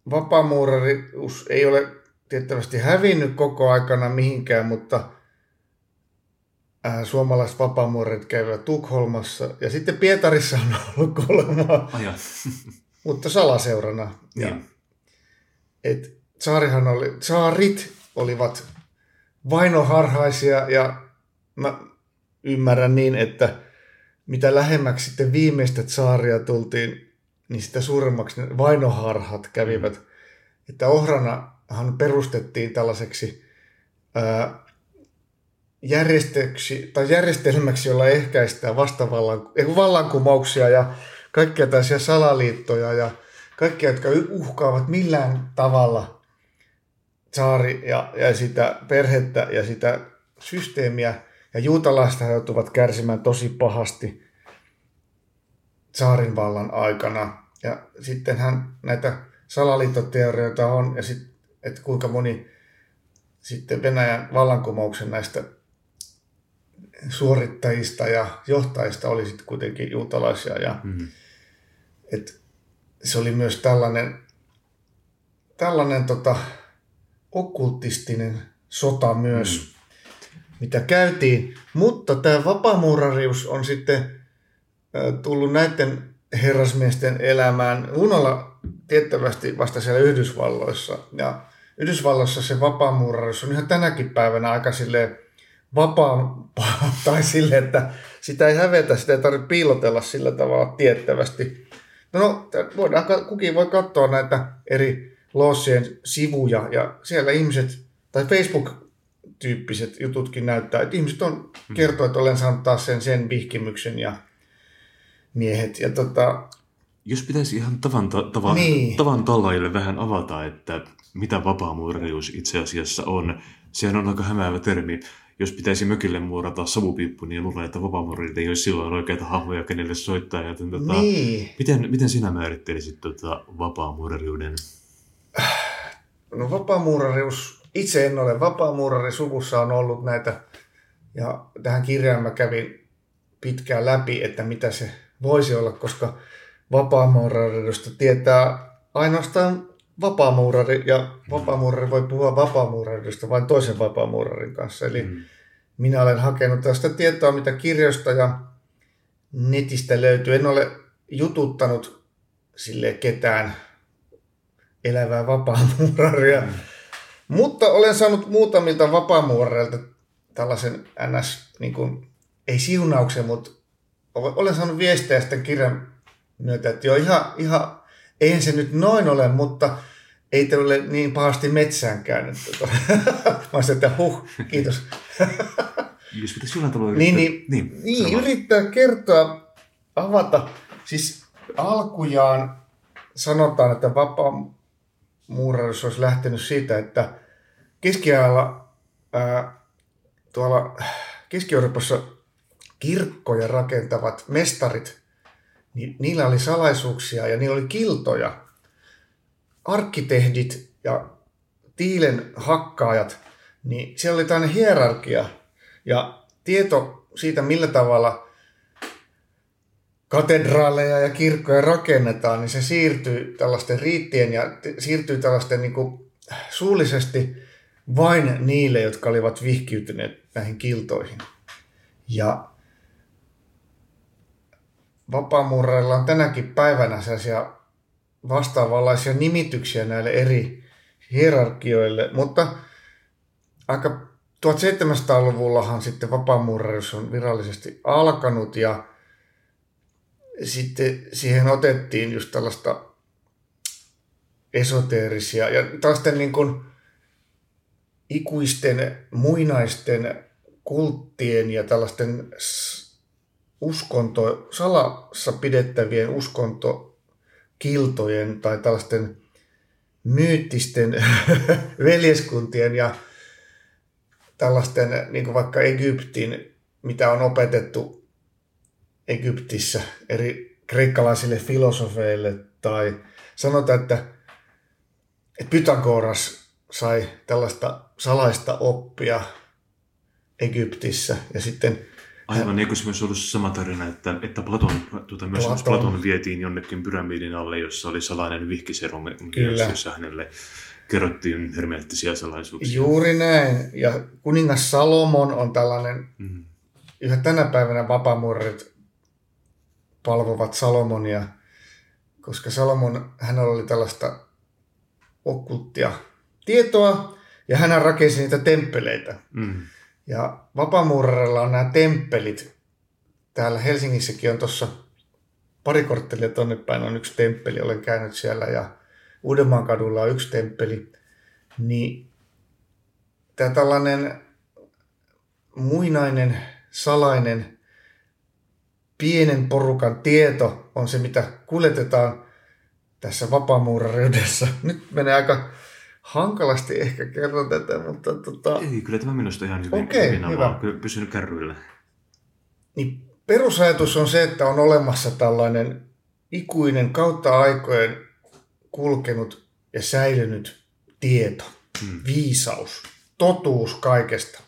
vapaamuurarius ei ole tiettävästi hävinnyt koko aikana mihinkään, mutta suomalaiset vapaamuurarit käyvät Tukholmassa ja sitten Pietarissa on ollut kolma, mutta salaseurana. Ja, niin. et, saarihan oli, saarit olivat vainoharhaisia ja mä ymmärrän niin, että mitä lähemmäksi sitten viimeistä saaria tultiin, niin sitä suuremmaksi ne vainoharhat kävivät. Mm. Että Ohranahan perustettiin tällaiseksi ää, järjestöksi, tai järjestelmäksi, jolla ehkäistään vastavallan, vallankumouksia ja kaikkia tällaisia salaliittoja ja kaikkia, jotka uhkaavat millään tavalla saari ja, ja sitä perhettä ja sitä systeemiä. Ja juutalaiset joutuvat kärsimään tosi pahasti saarin vallan aikana. Ja sittenhän näitä salaliittoteorioita on, ja sit, että kuinka moni sitten Venäjän vallankumouksen näistä suorittajista ja johtajista oli sitten kuitenkin juutalaisia. Ja, mm-hmm. Et se oli myös tällainen, tällainen tota, okkultistinen sota myös, mm. mitä käytiin. Mutta tämä vapaamuurarius on sitten tullut näiden herrasmiesten elämään unalla tiettävästi vasta siellä Yhdysvalloissa. Ja Yhdysvalloissa se vapaamuurarius on ihan tänäkin päivänä aika sille vapaa, tai sille, että sitä ei hävetä, sitä ei tarvitse piilotella sillä tavalla tiettävästi. No, voidaan, kukin voi katsoa näitä eri lossien sivuja ja siellä ihmiset, tai Facebook-tyyppiset jututkin näyttää, että ihmiset on hmm. kertoo, että olen saanut taas sen, sen vihkimyksen ja miehet. Ja tota, jos pitäisi ihan tavan, tavan, niin. tavan tallajille vähän avata, että mitä vapaamuurajuus itse asiassa on, sehän on aika hämäävä termi. Jos pitäisi mökille muurata savupiippu, niin luulen, että vapaamuurit ei olisi silloin oikeita hahmoja, kenelle soittaa. Joten, tota, niin. miten, miten sinä määrittelisit tota vapaamuurariuden? No vapaamuurarius, itse en ole vapaamuurari, suvussa on ollut näitä, ja tähän kirjaan mä kävin pitkään läpi, että mitä se voisi olla, koska vapaamuurariudesta tietää ainoastaan vapaamuurari, ja vapaamuurari voi puhua vapaamuurariudesta vain toisen vapaamuurarin kanssa. Eli mm. minä olen hakenut tästä tietoa, mitä kirjoista ja netistä löytyy. En ole jututtanut sille ketään elävää vapaamuuraria. Mm. Mutta olen saanut muutamilta vapaamuurareilta tällaisen ns. Niin kuin, ei siunauksen, mutta olen saanut viestejä sitten kirjan myötä, että joo, ihan, ihan, eihän se nyt noin ole, mutta ei te ole niin pahasti metsään käynyt. Mä olisin, että huh, kiitos. Jos pitäisi jollain tavalla niin, niin, niin, niin yrittää kertoa, avata. Siis alkujaan sanotaan, että vapaa muuraus olisi lähtenyt siitä, että keskiajalla ää, tuolla Keski-Euroopassa kirkkoja rakentavat mestarit, niin niillä oli salaisuuksia ja niillä oli kiltoja. Arkkitehdit ja tiilen hakkaajat, niin siellä oli tämmöinen hierarkia ja tieto siitä, millä tavalla katedraaleja ja kirkkoja rakennetaan, niin se siirtyy tällaisten riittien ja siirtyy tällaisten niin kuin suullisesti vain niille, jotka olivat vihkiytyneet näihin kiltoihin. Ja vapaamuurailla on tänäkin päivänä sellaisia vastaavanlaisia nimityksiä näille eri hierarkioille, mutta aika 1700-luvullahan sitten vapaamuuraruus on virallisesti alkanut ja sitten siihen otettiin just tällaista esoteerisia ja tällaisten niin kuin ikuisten muinaisten kulttien ja tällaisten uskonto, salassa pidettävien uskontokiltojen tai tällaisten myyttisten veljeskuntien ja tällaisten, niin kuin vaikka Egyptin, mitä on opetettu Egyptissä eri kreikkalaisille filosofeille, tai sanotaan, että, että Pythagoras sai tällaista salaista oppia Egyptissä, ja sitten Aivan, eikö se myös ollut sama tarina, että, että Platon, tuota, myös Platon. Platon vietiin jonnekin pyramidin alle, jossa oli salainen vihkiserum, jossa hänelle kerrottiin hermeettisiä salaisuuksia. Juuri näin. Ja kuningas Salomon on tällainen, mm. yhä tänä päivänä vapamurrit palvovat Salomonia, koska Salomon, hän oli tällaista okkulttia tietoa, ja hän rakensi niitä temppeleitä. Mm. Ja Vapaamurrella on nämä temppelit. Täällä Helsingissäkin on tuossa pari korttelia tonne päin on yksi temppeli, olen käynyt siellä ja Uudenmaan kadulla on yksi temppeli. Niin tämä tällainen muinainen, salainen, pienen porukan tieto on se, mitä kuljetetaan tässä vapaamuurareudessa. Nyt menee aika hankalasti ehkä kerron tätä, mutta tota... Ei, kyllä tämä minusta ihan hyvin, okay, hyvin hyvä. Kyllä pysynyt kärryillä. Niin perusajatus on se, että on olemassa tällainen ikuinen kautta aikojen kulkenut ja säilynyt tieto, hmm. viisaus, totuus kaikesta.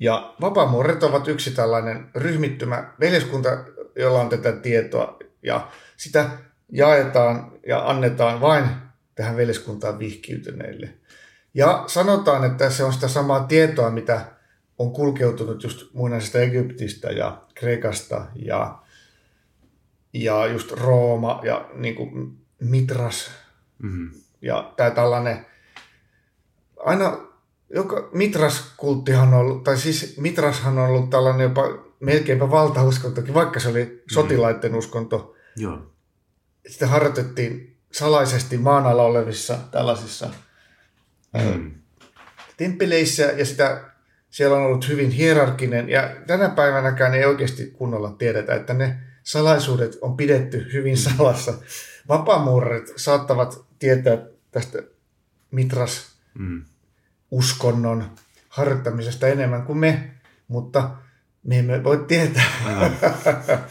Ja vapaamuoret ovat yksi tällainen ryhmittymä veljeskunta, jolla on tätä tietoa ja sitä jaetaan ja annetaan vain tähän veljeskuntaan vihkiytyneille. Ja sanotaan, että se on sitä samaa tietoa, mitä on kulkeutunut just muinaisesta Egyptistä ja Kreikasta ja, ja just Rooma ja niin kuin Mitras. Mm-hmm. Ja tämä tällainen, aina joka Mitras-kulttihan on ollut, tai siis Mitrashan on ollut tällainen jopa melkeinpä valtauskontokin, vaikka se oli mm-hmm. sotilaiden uskonto. Joo. Sitä harjoitettiin salaisesti maan alla olevissa tällaisissa mm. temppeleissä ja sitä siellä on ollut hyvin hierarkinen ja tänä päivänäkään ei oikeasti kunnolla tiedetä, että ne salaisuudet on pidetty hyvin salassa. Vapaamuurarit saattavat tietää tästä mitras mm. uskonnon harjoittamisesta enemmän kuin me, mutta me emme voi tietää.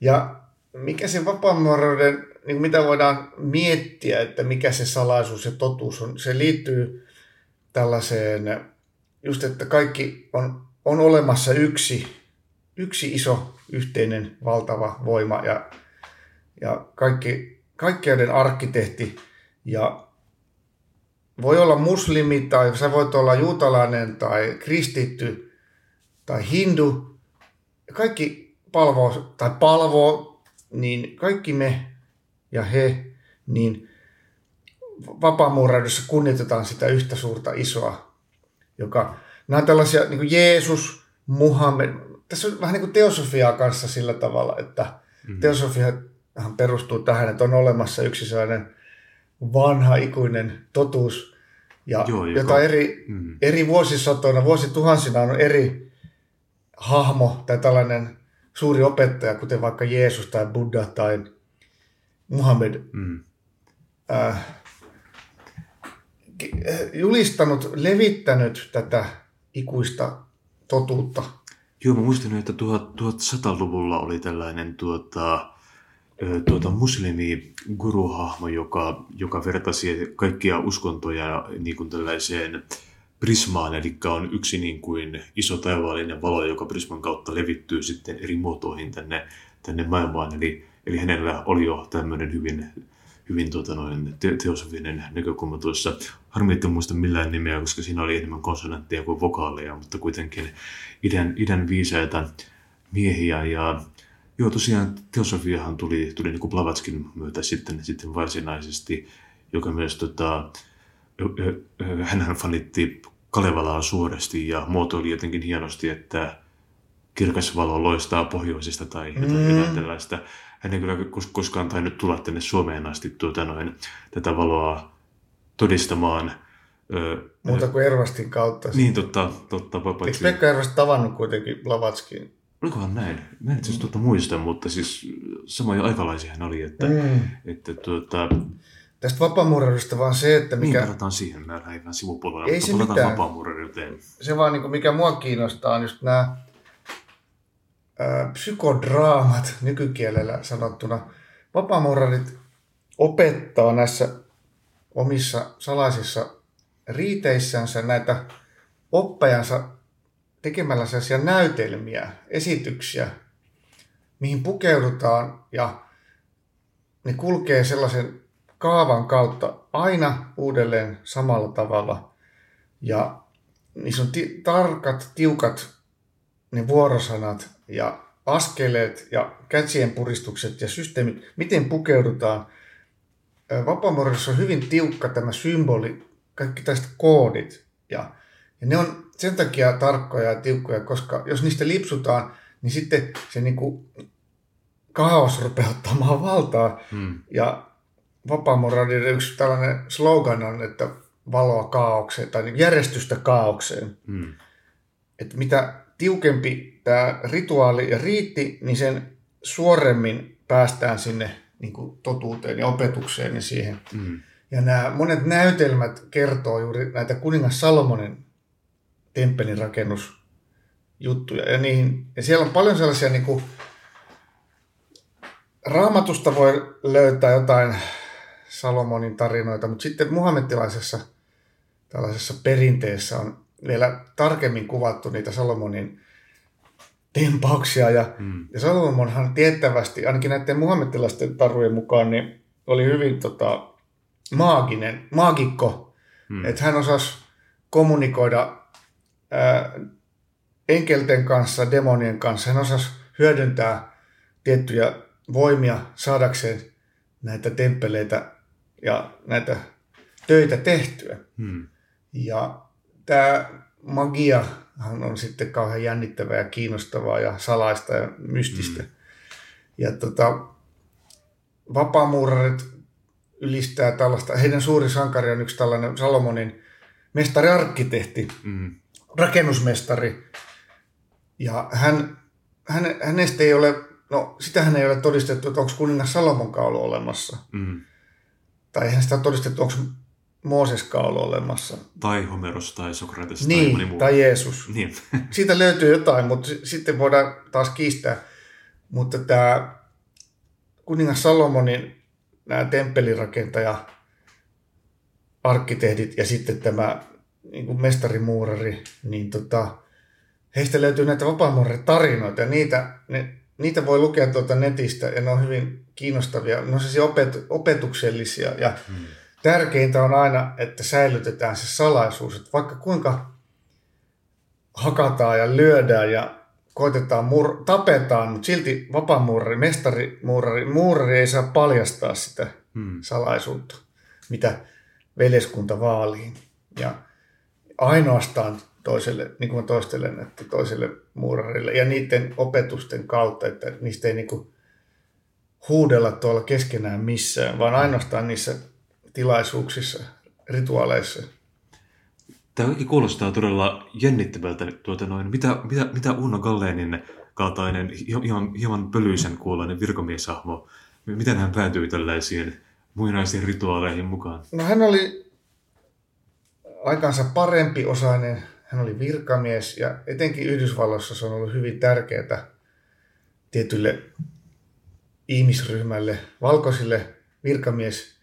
ja mikä se vapaamuuraiden niin mitä voidaan miettiä, että mikä se salaisuus ja totuus on. Se liittyy tällaiseen, just että kaikki on, on olemassa yksi, yksi iso yhteinen valtava voima ja, ja kaikki, kaikkeuden arkkitehti ja voi olla muslimi tai sä voit olla juutalainen tai kristitty tai hindu. Kaikki palvoo tai palvoo, niin kaikki me ja he, niin vapaamuuraudessa kunnioitetaan sitä yhtä suurta isoa, joka, nämä on tällaisia niin kuin Jeesus, Muhammed, tässä on vähän niin kuin teosofiaa kanssa sillä tavalla, että mm-hmm. teosofiahan perustuu tähän, että on olemassa yksi sellainen vanha ikuinen totuus, ja Joo, joka, jota eri, mm. eri vuosisatoina, vuosituhansina on eri hahmo tai tällainen suuri opettaja, kuten vaikka Jeesus tai Buddha tai Muhammed, mm. äh, julistanut, levittänyt tätä ikuista totuutta. Joo, mä muistan, että 1100-luvulla oli tällainen tuota, tuota, muslimi guruhahmo, joka, joka vertasi kaikkia uskontoja niin kuin tällaiseen prismaan, eli on yksi niin kuin iso taivaallinen valo, joka prisman kautta levittyy sitten eri muotoihin tänne, tänne maailmaan. Eli, eli hänellä oli jo tämmöinen hyvin, hyvin tuota noin, te- teosofinen näkökulma tuossa. Harmi, että muista millään nimeä, koska siinä oli enemmän konsonantteja kuin vokaaleja, mutta kuitenkin idän, idän viisaita miehiä. Ja joo, tosiaan teosofiahan tuli, tuli niin kuin Blavatskin myötä sitten, sitten varsinaisesti, joka myös tota, hän fanitti Kalevalaa suuresti ja muotoili jotenkin hienosti, että kirkas valo loistaa pohjoisesta tai jotain, mm. jotain tällaista. Ei kyllä koskaan tainnut tulla tänne Suomeen asti tuota noin, tätä valoa todistamaan. Muuta kuin Ervastin kautta. Niin, totta. totta Eikö Pekka Ervast tavannut kuitenkin Blavatskin? Olikohan näin? Mä en siis tuota muista, mutta siis samoja aikalaisia hän oli, että, mm. että tuota, Tästä vapaamuuraudesta vaan se, että mikä... Niin, palataan siihen, mä lähdin vähän sivupuolella, Ei mutta se vapaamuuraudeuteen. Se vaan, niin kuin, mikä mua kiinnostaa, on just nämä psykodraamat nykykielellä sanottuna. Vapaamuurarit opettaa näissä omissa salaisissa riiteissänsä näitä oppajansa tekemällä sellaisia näytelmiä, esityksiä, mihin pukeudutaan ja ne kulkee sellaisen kaavan kautta aina uudelleen samalla tavalla. Ja niissä on ti- tarkat, tiukat ne vuorosanat ja askeleet ja kätsien puristukset ja systeemit, miten pukeudutaan. Vapaamuodossa on hyvin tiukka tämä symboli, kaikki tästä koodit. Ja, ja ne on sen takia tarkkoja ja tiukkoja, koska jos niistä lipsutaan, niin sitten se niin kuin kaos rupeaa ottamaan valtaa. Hmm. Ja Vapaamuradin yksi tällainen slogan on, että valoa kaaukseen tai niin järjestystä kaaukseen. Hmm. Että mitä tiukempi tämä rituaali ja riitti, niin sen suoremmin päästään sinne niin kuin totuuteen ja opetukseen ja siihen. Hmm. Ja nämä monet näytelmät kertoo juuri näitä kuningas Salomonin temppelin rakennusjuttuja. Ja, niihin, ja siellä on paljon sellaisia, niin kuin, raamatusta voi löytää jotain Salomonin tarinoita, mutta sitten muhammettilaisessa tällaisessa perinteessä on vielä tarkemmin kuvattu niitä Salomonin tempauksia. Ja, mm. ja Salomonhan tiettävästi, ainakin näiden muhammettilaisten tarujen mukaan, niin oli hyvin tota, maaginen, maagikko. Mm. Että hän osasi kommunikoida ää, enkelten kanssa, demonien kanssa. Hän osasi hyödyntää tiettyjä voimia saadakseen näitä temppeleitä ja näitä töitä tehtyä. Hmm. Ja tämä magia on sitten kauhean jännittävää ja kiinnostavaa ja salaista ja mystistä. Hmm. Ja tota, vapaamuurarit ylistää tällaista, heidän suuri sankari on yksi tällainen Salomonin mestari-arkkitehti, hmm. rakennusmestari. Ja hän, hän, hänestä ei ole, no sitähän ei ole todistettu, että onko kuningas Salomonkaan ollut olemassa. Hmm tai eihän sitä todistettu, onko Mooseskaan ollut olemassa. Tai Homeros tai Sokrates niin, tai moni muu. tai Jeesus. Niin. Siitä löytyy jotain, mutta sitten voidaan taas kiistää. Mutta tämä kuningas Salomonin nämä temppelirakentaja, arkkitehdit ja sitten tämä niin kuin mestarimuurari, niin tota, heistä löytyy näitä tarinoita ja niitä, ne, niitä voi lukea tuota netistä ja ne on hyvin kiinnostavia, ne on siis opet, opetuksellisia ja hmm. Tärkeintä on aina, että säilytetään se salaisuus, että vaikka kuinka hakataan ja lyödään ja koitetaan, mur, tapetaan, mutta silti vapaamuurari, mestari, muurari, muurari ei saa paljastaa sitä hmm. salaisuutta, mitä veljeskunta vaalii. Ja ainoastaan toiselle, niin kuin toistelen, että toiselle muurarille ja niiden opetusten kautta, että niistä ei niin kuin huudella tuolla keskenään missään, vaan ainoastaan niissä tilaisuuksissa, rituaaleissa. Tämä kuulostaa todella jännittävältä. Tuota noin, mitä, mitä, mitä Uno Gallenin kaltainen, hieman, hieman pölyisen kuuloinen virkamieshahmo, miten hän päätyi tällaisiin muinaisiin rituaaleihin mukaan? No hän oli aikansa parempi osainen, hän oli virkamies ja etenkin Yhdysvalloissa se on ollut hyvin tärkeää tietylle ihmisryhmälle, valkoisille virkamies,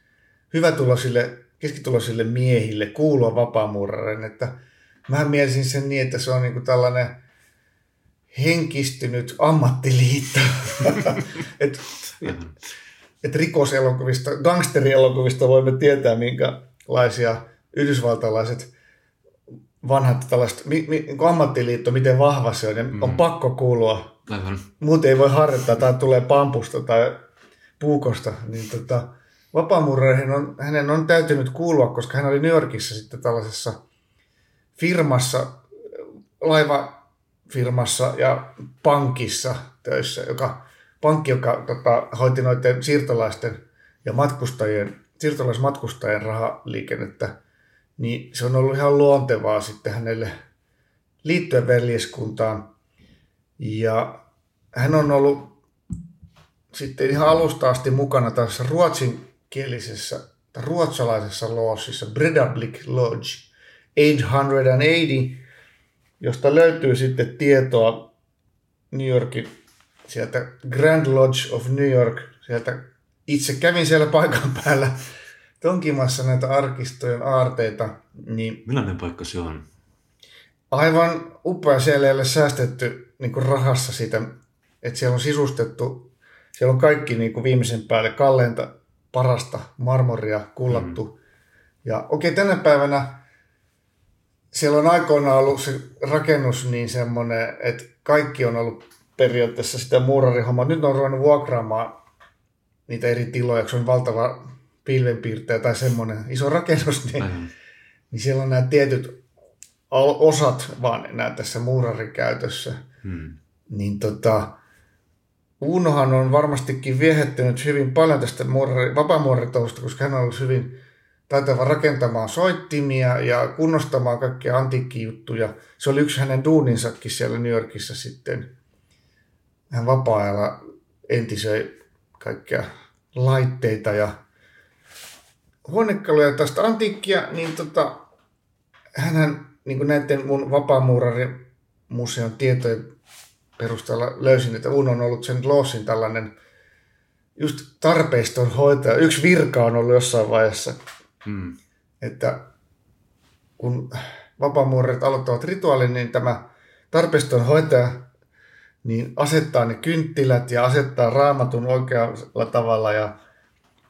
hyvätuloisille, keskituloisille miehille kuulua vapaamuurareille. Että mä mielisin sen niin, että se on niin kuin tällainen henkistynyt ammattiliitto. että et rikoselokuvista, gangsterielokuvista voimme tietää, minkälaisia yhdysvaltalaiset vanhat tällaiset, mi, mi, niin ammattiliitto, miten vahva se on, ja mm. on pakko kuulua. Aivan. Muuten ei voi harjoittaa, tai tulee pampusta tai puukosta. Niin tota, vapaamuureihin on, hänen on täytynyt kuulua, koska hän oli New Yorkissa sitten tällaisessa firmassa, laivafirmassa ja pankissa töissä, joka, pankki, joka tota, hoiti noiden siirtolaisten ja matkustajien, siirtolaismatkustajien rahaliikennettä niin se on ollut ihan luontevaa sitten hänelle liittyä veljeskuntaan. Ja hän on ollut sitten ihan alusta asti mukana tässä ruotsinkielisessä tai ruotsalaisessa loossissa, Bredablick Lodge 880, josta löytyy sitten tietoa New Yorkin sieltä Grand Lodge of New York, sieltä itse kävin siellä paikan päällä tonkimassa näitä arkistojen aarteita. Niin Millainen paikka se on? Aivan upea. Siellä ei ole säästetty niin rahassa sitä, että siellä on sisustettu, siellä on kaikki niin kuin viimeisen päälle kalleinta, parasta marmoria kullattu. Mm. Ja okei, okay, tänä päivänä siellä on aikoinaan ollut se rakennus niin semmoinen, että kaikki on ollut periaatteessa sitä muurarihommaa. Nyt on ruvennut vuokraamaan niitä eri tiloja, se on valtava pilvenpiirtäjä tai semmoinen iso rakennus, niin, mm. niin siellä on nämä tietyt osat vaan enää tässä muurarikäytössä. Hmm. Niin tota, Unohan on varmastikin viehättynyt hyvin paljon tästä muurari, vapaamuuraritousta, koska hän on ollut hyvin taitava rakentamaan soittimia ja kunnostamaan kaikkia antiikkijuttuja. Se oli yksi hänen duuninsakin siellä New Yorkissa sitten. Hän vapaa-ajalla entisöi kaikkia laitteita ja huonekaluja tästä antiikkia, niin tota, hänhän niin kuin näiden mun vapaamuurarin museon tietojen perusteella löysin, että Uno on ollut sen Lossin tällainen just tarpeiston hoitaja. Yksi virka on ollut jossain vaiheessa, hmm. että kun vapaamuurarit aloittavat rituaalin, niin tämä tarpeiston hoitaja niin asettaa ne kynttilät ja asettaa raamatun oikealla tavalla ja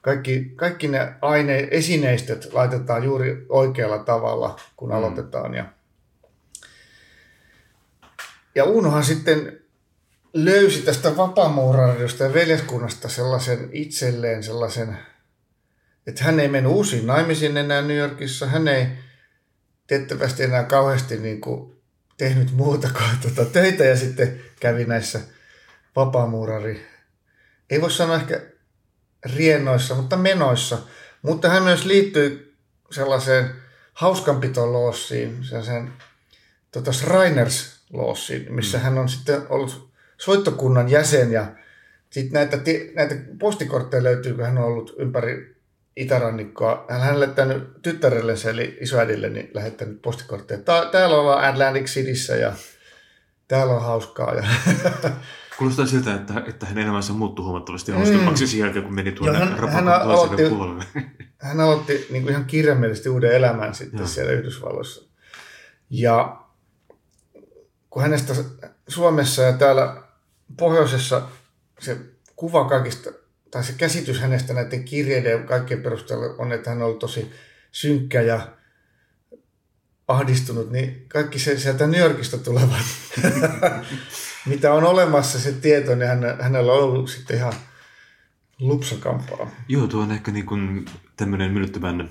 kaikki, kaikki ne aine, esineistöt laitetaan juuri oikealla tavalla, kun mm. aloitetaan. Ja, ja Unohan sitten löysi tästä vapaamuurarista ja veljeskunnasta sellaisen itselleen sellaisen, että hän ei mennyt uusiin naimisiin enää New Yorkissa. Hän ei tiettävästi enää kauheasti niin kuin tehnyt muuta kuin tuota töitä ja sitten kävi näissä vapaamuurari. Ei voi sanoa ehkä riennoissa, mutta menoissa. Mutta hän myös liittyy sellaiseen hauskanpitoloossiin, sellaiseen tota Shriners loossiin, missä mm. hän on sitten ollut soittokunnan jäsen ja sitten näitä, näitä postikortteja löytyy, kun hän on ollut ympäri itärannikkoa. Hän on lähettänyt tyttärelle, eli isoäidille, niin lähettänyt postikortteja. Täällä ollaan Atlantic Cityssä ja täällä on hauskaa. Ja Kuulostaa siltä, että, että hänen elämänsä muuttui huomattavasti hauskemmaksi mm. sen jälkeen, kun meni tuonne hän, hän aloitti, puolelle. Hän aloitti niin kuin ihan kirjaimellisesti uuden elämän sitten ja. siellä Yhdysvalloissa. Ja kun hänestä Suomessa ja täällä pohjoisessa se kuva kaikista, tai se käsitys hänestä näiden kirjeiden ja kaikkien perusteella on, että hän on ollut tosi synkkä ja ahdistunut, niin kaikki se sieltä New Yorkista tulevat, mitä on olemassa se tieto, niin hänellä on ollut sitten ihan lupsakampaa. Joo, tuo on ehkä niin kuin tämmöinen myllyttävän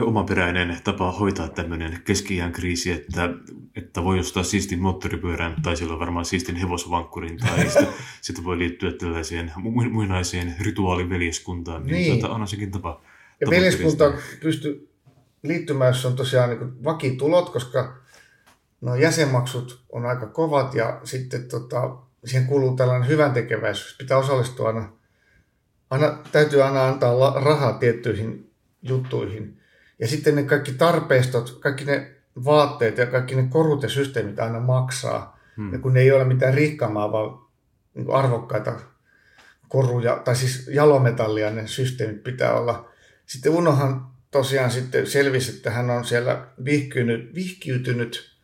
omaperäinen tapa hoitaa tämmöinen keski kriisi, että, että voi ostaa siistin moottoripyörän tai silloin varmaan siistin hevosvankkurin tai sitten, sitten voi liittyä tällaiseen muinaiseen rituaaliveljeskuntaan. Niin, niin. Tuota, on sekin tapa. Ja veljeskunta pystyy liittymään, jos on tosiaan niin vakitulot, koska no jäsenmaksut on aika kovat ja sitten tota, siihen kuuluu tällainen hyvän tekeväisyys. Pitää osallistua aina, aina täytyy aina antaa rahaa tiettyihin juttuihin. Ja sitten ne kaikki tarpeistot, kaikki ne vaatteet ja kaikki ne korut ja systeemit aina maksaa. Hmm. Ja kun ne ei ole mitään rikkaamaa, vaan niin arvokkaita koruja, tai siis jalometallia ne systeemit pitää olla. Sitten Unohan tosiaan sitten selvisi, että hän on siellä vihkiytynyt, vihkiytynyt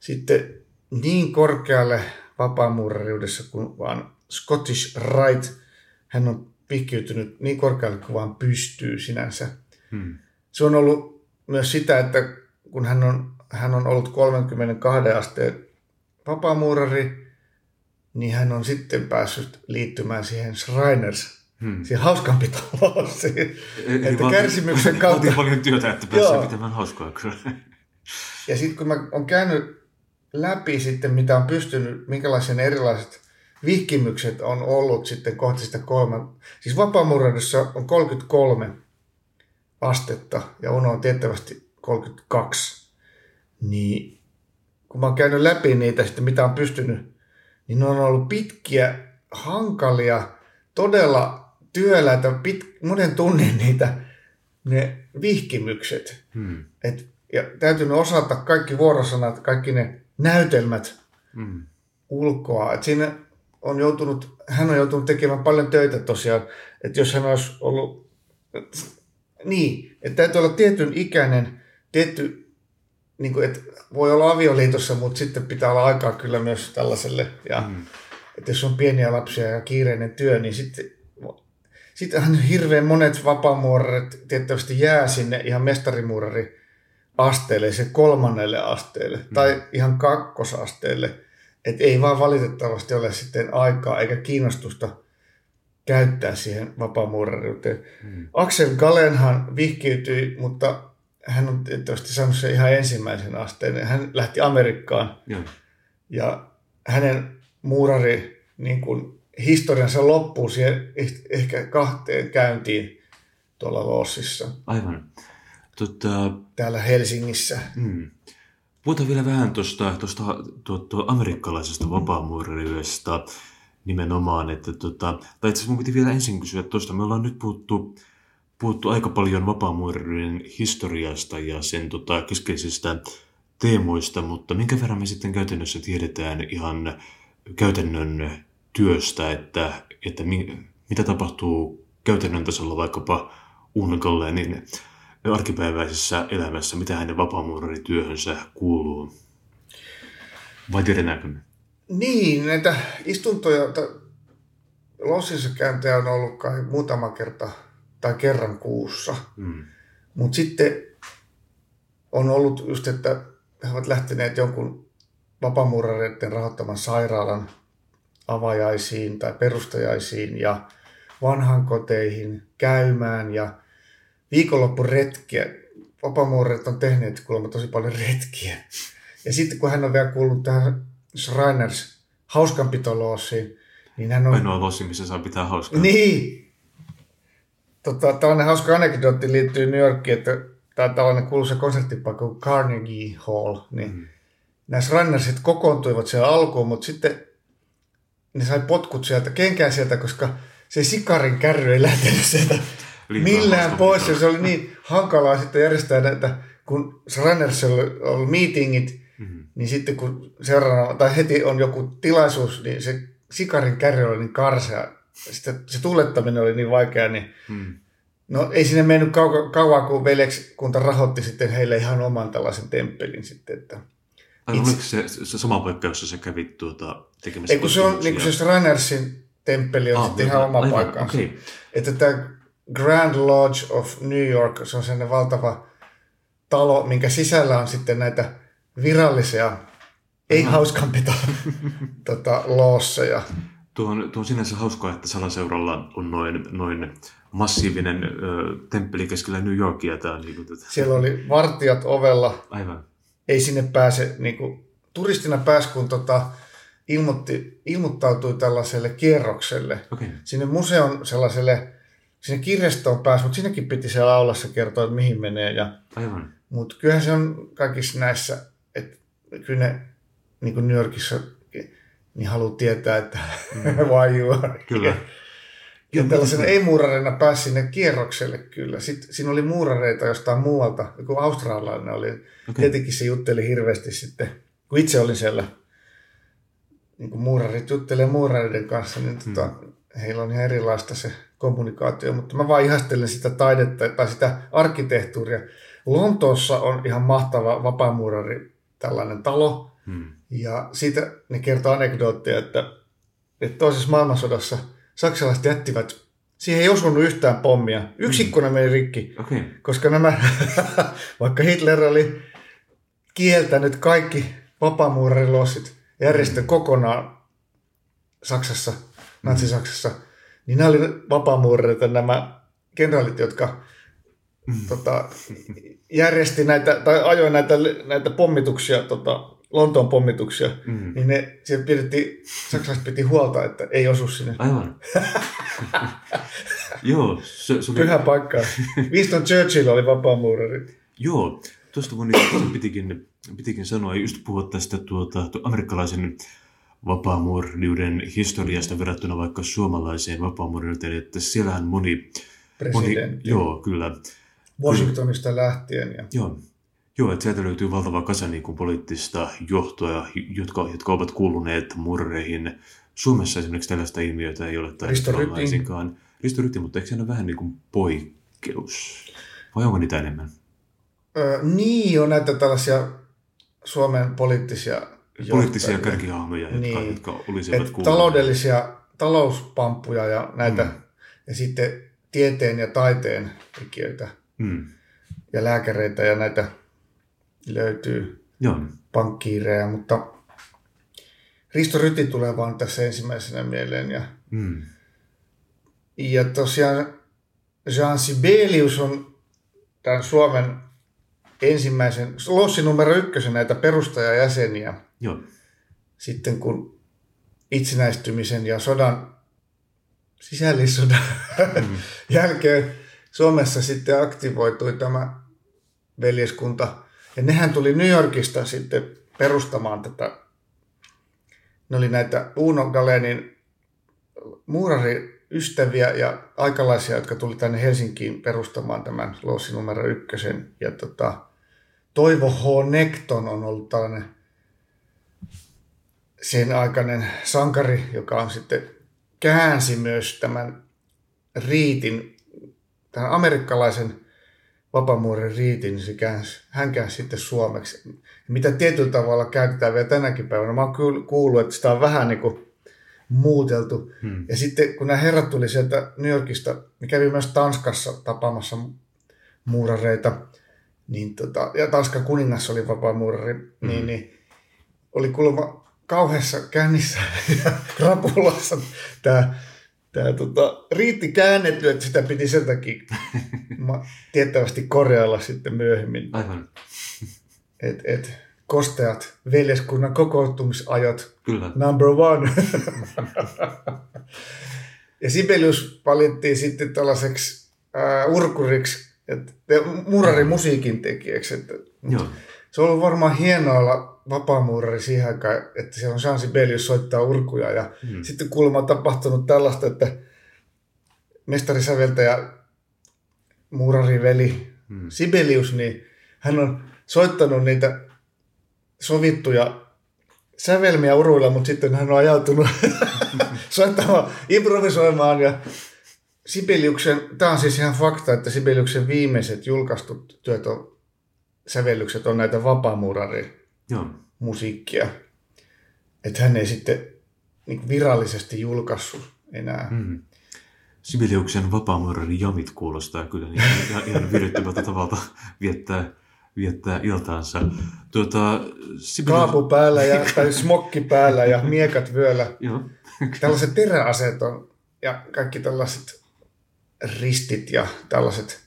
sitten niin korkealle vapaamuurariudessa kuin vaan Scottish Rite. Hän on vihkiytynyt niin korkealle kuin vaan pystyy sinänsä. Hmm se on ollut myös sitä, että kun hän on, hän on ollut 32 asteen vapaamuurari, niin hän on sitten päässyt liittymään siihen Shriners, hmm. siihen hauskampi taloon. Eli että kärsimyksen kautta... Vaatii paljon työtä, että pääsee pitämään hauskaa. ja sitten kun mä oon käynyt läpi sitten, mitä on pystynyt, minkälaisen erilaiset vihkimykset on ollut sitten kohti sitä kolme. Siis vapaamuuradussa on 33 astetta ja Uno on tiettävästi 32, niin kun mä oon käynyt läpi niitä sitten, mitä on pystynyt, niin ne on ollut pitkiä, hankalia, todella työläitä, pit, monen tunnin niitä ne vihkimykset. Hmm. Et, ja täytyy osata kaikki vuorosanat, kaikki ne näytelmät hmm. ulkoa. Et siinä on joutunut, hän on joutunut tekemään paljon töitä tosiaan, että jos hän olisi ollut niin, että täytyy olla tietyn ikäinen, tietty, niin kuin, että voi olla avioliitossa, mutta sitten pitää olla aikaa kyllä myös tällaiselle. Ja, mm. että jos on pieniä lapsia ja kiireinen työ, niin sitten Sittenhän hirveän monet vapaamuurarit tiettävästi jää sinne ihan mestarimuurari asteelle, se kolmannelle asteelle mm. tai ihan kakkosasteelle. Että ei vaan valitettavasti ole sitten aikaa eikä kiinnostusta käyttää siihen vapaamuurariuteen. Mm. Axel Galenhan vihkiytyi, mutta hän on tietysti saanut sen ihan ensimmäisen asteen. Hän lähti Amerikkaan ja, ja hänen muurari niin kuin, historiansa loppuu siihen ehkä kahteen käyntiin tuolla Lossissa. Aivan. Tota... Täällä Helsingissä. Mm. Puhutaan vielä vähän tuosta, tuosta tuosta amerikkalaisesta vapaamuurariudesta nimenomaan. Että tota, tai itse asiassa vielä ensin kysyä tuosta. Me ollaan nyt puhuttu, puhuttu aika paljon vapaamuurien historiasta ja sen tota, keskeisistä teemoista, mutta minkä verran me sitten käytännössä tiedetään ihan käytännön työstä, että, että mi, mitä tapahtuu käytännön tasolla vaikkapa Unkalle niin arkipäiväisessä elämässä, mitä hänen vapaamuurarityöhönsä kuuluu? Vai tiedetäänkö me? Niin, näitä istuntoja, lossissa käyntejä on ollut kai muutama kerta tai kerran kuussa. Mm. Mutta sitten on ollut just, että he ovat lähteneet jonkun vapaamuurareiden rahoittaman sairaalan avajaisiin tai perustajaisiin ja vanhankoteihin käymään ja viikonloppuretkiä. Vapaamuurareet on tehneet kuulemma tosi paljon retkiä. Ja sitten kun hän on vielä kuullut tähän Schreiners hauskanpitolossiin, niin hän on... Ainoa lossi, missä saa pitää hauskaa. Niin! Tota, tällainen hauska anekdootti liittyy New Yorkiin, että tämä tällainen kuuluisa konserttipaikka kuin Carnegie Hall, niin mm. nämä Schreinersit kokoontuivat siellä alkuun, mutta sitten ne sai potkut sieltä, kenkään sieltä, koska se sikarin kärry ei lähtenyt sieltä millään pois. Ja se oli niin hankalaa sitten järjestää näitä, kun Schreiners oli meetingit, Mm-hmm. Niin sitten kun seuraavana, tai heti on joku tilaisuus, niin se sikarin kärry oli niin karsea. Sitten se tuulettaminen oli niin vaikea, niin mm. No ei sinne mennyt kau- kauan, kun veljekskunta rahoitti sitten heille ihan oman tällaisen temppelin sitten. Että Ai, itse... oliko se, se sama paikka, jossa se kävi tuota, tekemässä Ei, kun se on niin kuin se Reinersin temppeli on ah, sitten ihan oma paikkansa. Okay. Että tämä Grand Lodge of New York, se on sellainen valtava talo, minkä sisällä on sitten näitä virallisia, ei hauskampita tota, loosseja. Tuo on, tuo on sinänsä hauskaa, että salaseuralla on noin, noin massiivinen ö, temppeli keskellä New Yorkia. Tämä, niin kuin, tätä. Siellä oli vartijat ovella, Aivan. ei sinne pääse, niin kuin, turistina pääsi, kun tota, ilmoitti, ilmoittautui tällaiselle kierrokselle. Okei. Sinne museon sellaiselle, sinne kirjastoon pääsi, mutta sinnekin piti siellä aulassa kertoa, että mihin menee. Ja, Aivan. mutta kyllähän se on kaikissa näissä, kyllä ne niin kuin New Yorkissa niin haluaa tietää, että why you are Kyllä. here. Ja tällaisena ei-muurareina pääsi sinne kierrokselle kyllä. Sitten siinä oli muurareita jostain muualta, joku australialainen oli. Okay. Tietenkin se jutteli hirveästi sitten, kun itse olin siellä, niin kuin muurarit juttelee muurareiden kanssa, niin tota, heillä on ihan erilaista se kommunikaatio. Mutta mä vaan ihastelen sitä taidetta tai sitä arkkitehtuuria. Lontoossa on ihan mahtava vapaamuurari tällainen talo. Hmm. Ja siitä ne kertoo anekdootteja, että, että toisessa maailmansodassa saksalaiset jättivät, siihen ei osunut yhtään pommia. Yksi ikkuna meni rikki, Okei. koska nämä, vaikka Hitler oli kieltänyt kaikki vapaamuurarilossit järjestö kokonaan Saksassa, Natsi-Saksassa, niin nämä oli vapaamuurareita nämä kenraalit, jotka tota, järjesti näitä, tai ajoi näitä, näitä pommituksia, tota, Lontoon pommituksia, Mm. niin ne, siellä pidettiin, saksalaiset piti huolta, että ei osu sinne. Aivan. Joo, se, se oli, Pyhä paikka. Winston Churchill oli vapaamuurari. Joo, tuosta mun pitikin, pitikin sanoa, just puhua tästä tuota, tu, amerikkalaisen vapaamuuriuden historiasta verrattuna vaikka suomalaiseen vapaamuuriuteen, että siellähän moni, moni Presidentti. joo, kyllä, Washingtonista lähtien. Ja, joo, joo, että sieltä löytyy valtava kasa niin kuin poliittista johtoa, jotka, jotka ovat kuuluneet murreihin. Suomessa esimerkiksi tällaista ilmiötä ei ole laisinkaan. Risto Rytin, mutta eikö se ole vähän niin kuin poikkeus? Vai onko niitä enemmän? Ö, niin, on näitä tällaisia Suomen poliittisia poliittisia kärkihahmoja, jotka, Niin. jotka olisivat Et kuuluneet. taloudellisia talouspamppuja ja näitä, mm. ja sitten tieteen ja taiteen tekijöitä Mm. ja lääkäreitä ja näitä löytyy Joo, pankkiireja, mutta Risto Ryti tulee vaan tässä ensimmäisenä mieleen. Ja, mm. ja tosiaan Jean Sibelius on tämän Suomen ensimmäisen, lossi numero ykkösen näitä perustajajäseniä. joo, sitten kun itsenäistymisen ja sodan, sisällissodan mm. jälkeen Suomessa sitten aktivoitui tämä veljeskunta. Ja nehän tuli New Yorkista sitten perustamaan tätä. Ne oli näitä Uno Galenin muurariystäviä ja aikalaisia, jotka tuli tänne Helsinkiin perustamaan tämän lossi numero ykkösen. Ja tota, Toivo H. Nekton on ollut tällainen sen aikainen sankari, joka on sitten käänsi myös tämän riitin, tämän amerikkalaisen vapaamuurin riitin, niin se käänsi, hän käänsi sitten suomeksi. Mitä tietyllä tavalla käytetään vielä tänäkin päivänä. Mä oon kyllä kuullut, että sitä on vähän niin kuin muuteltu. Hmm. Ja sitten kun nämä herrat tuli sieltä New Yorkista, ne kävi myös Tanskassa tapaamassa muurareita, niin tota, ja Tanskan kuningas oli vapaamuurari, mm. niin, niin oli kuulemma kauheassa kännissä ja rapulassa tämä tää, tota, riitti käännetty, että sitä piti sen takia tiettävästi korjailla sitten myöhemmin. aivan, Et, et, kosteat veljeskunnan kokoontumisajot kyllä. number one. ja Sibelius valittiin sitten tällaiseksi ää, urkuriksi, että muurari musiikin tekijäksi. Että, Joo, se on ollut varmaan hienoa olla vapaamuurari siihen aikaan, että siellä on Jean Sibelius soittaa urkuja. Ja Mm. sitten kuulemma on tapahtunut tällaista, että mestarisäveltäjä, muurariveli Mm. Sibelius, niin hän on soittanut niitä sovittuja sävelmiä uruilla, mutta sitten hän on ajautunut soittamaan, improvisoimaan ja Sibeliuksen, tämä on siis ihan fakta, että Sibeliuksen viimeiset julkaistut työt on, sävellykset on näitä vapaamuurari joo, musiikkia. Että hän ei sitten niin virallisesti julkaissut enää. Mm. Sibeliuksen vapaamuurarin jamit kuulostaa kyllä niin ihan, vireyttävältä tavalta viettää, viettää iltaansa. Tuota, Sibelius... Kaapu päällä ja, tai smokki päällä ja miekat vyöllä. Joo. Tällaiset teräaseet on ja kaikki tällaiset ristit ja tällaiset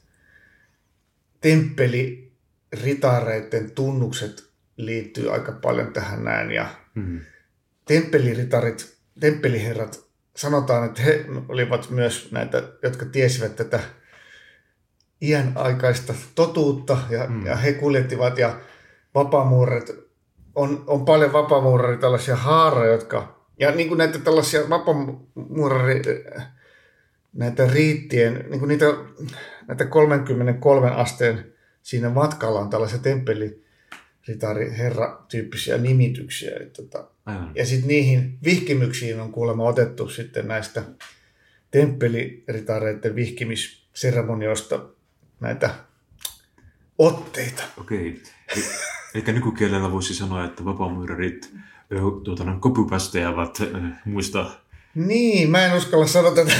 temppeliritareiden tunnukset liittyy aika paljon tähän näin. Ja mm. temppeliritarit, temppeliherrat, sanotaan, että he olivat myös näitä, jotka tiesivät tätä iän aikaista totuutta ja, mm. ja he kuljettivat ja vapaamuurit, on, on paljon vapaamuurari tällaisia haaroja, jotka, ja niin kuin näitä tällaisia vapaamuurari, näitä riittien, niin kuin niitä, näitä 33 asteen siinä matkalla on tällaisia temppeli, ritari, herra tyyppisiä nimityksiä. Että, tota, ja sitten niihin vihkimyksiin on kuulemma otettu sitten näistä temppeliritareiden vihkimisseremonioista näitä otteita. Okei. Okay. Eli nykykielellä voisi sanoa, että vapaamuurarit tuota, kopypästejä ovat muista... Niin, mä en uskalla sanoa tätä.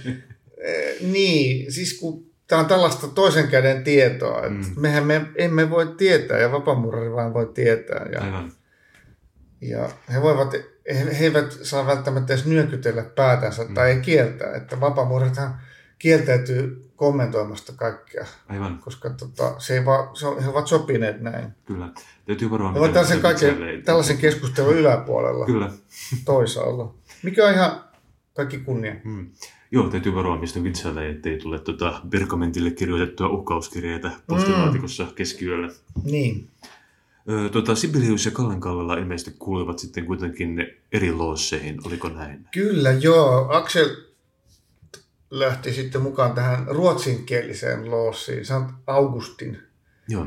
niin, siis kun tämä on tällaista toisen käden tietoa, että mm. mehän me emme voi tietää ja vapaamuurari vain voi tietää. Ja, Aivan. ja he, voivat, he, he eivät saa välttämättä edes nyökytellä päätänsä mm. tai ei kieltää, että vapaamuurarithan kieltäytyy kommentoimasta kaikkea. Aivan. Koska tota, se ei vaan, se on, he ovat sopineet näin. Kyllä. Täytyy varoa. He ovat tällaisen, kaiken, tällaisen keskustelun yläpuolella. Kyllä. Toisaalla. Mikä on ihan kaikki kunnia. Mm. Joo, täytyy varoa mistä vitsailla, ettei tule tuota perkamentille kirjoitettua uhkauskirjeitä postilaatikossa mm. keskiyöllä. Niin. Tota, Sibelius ja Kallen Kallella ilmeisesti kuuluvat sitten kuitenkin eri loosseihin, oliko näin? Kyllä, joo. Axel lähti sitten mukaan tähän ruotsinkieliseen loossiin, Sant Augustin. Joo.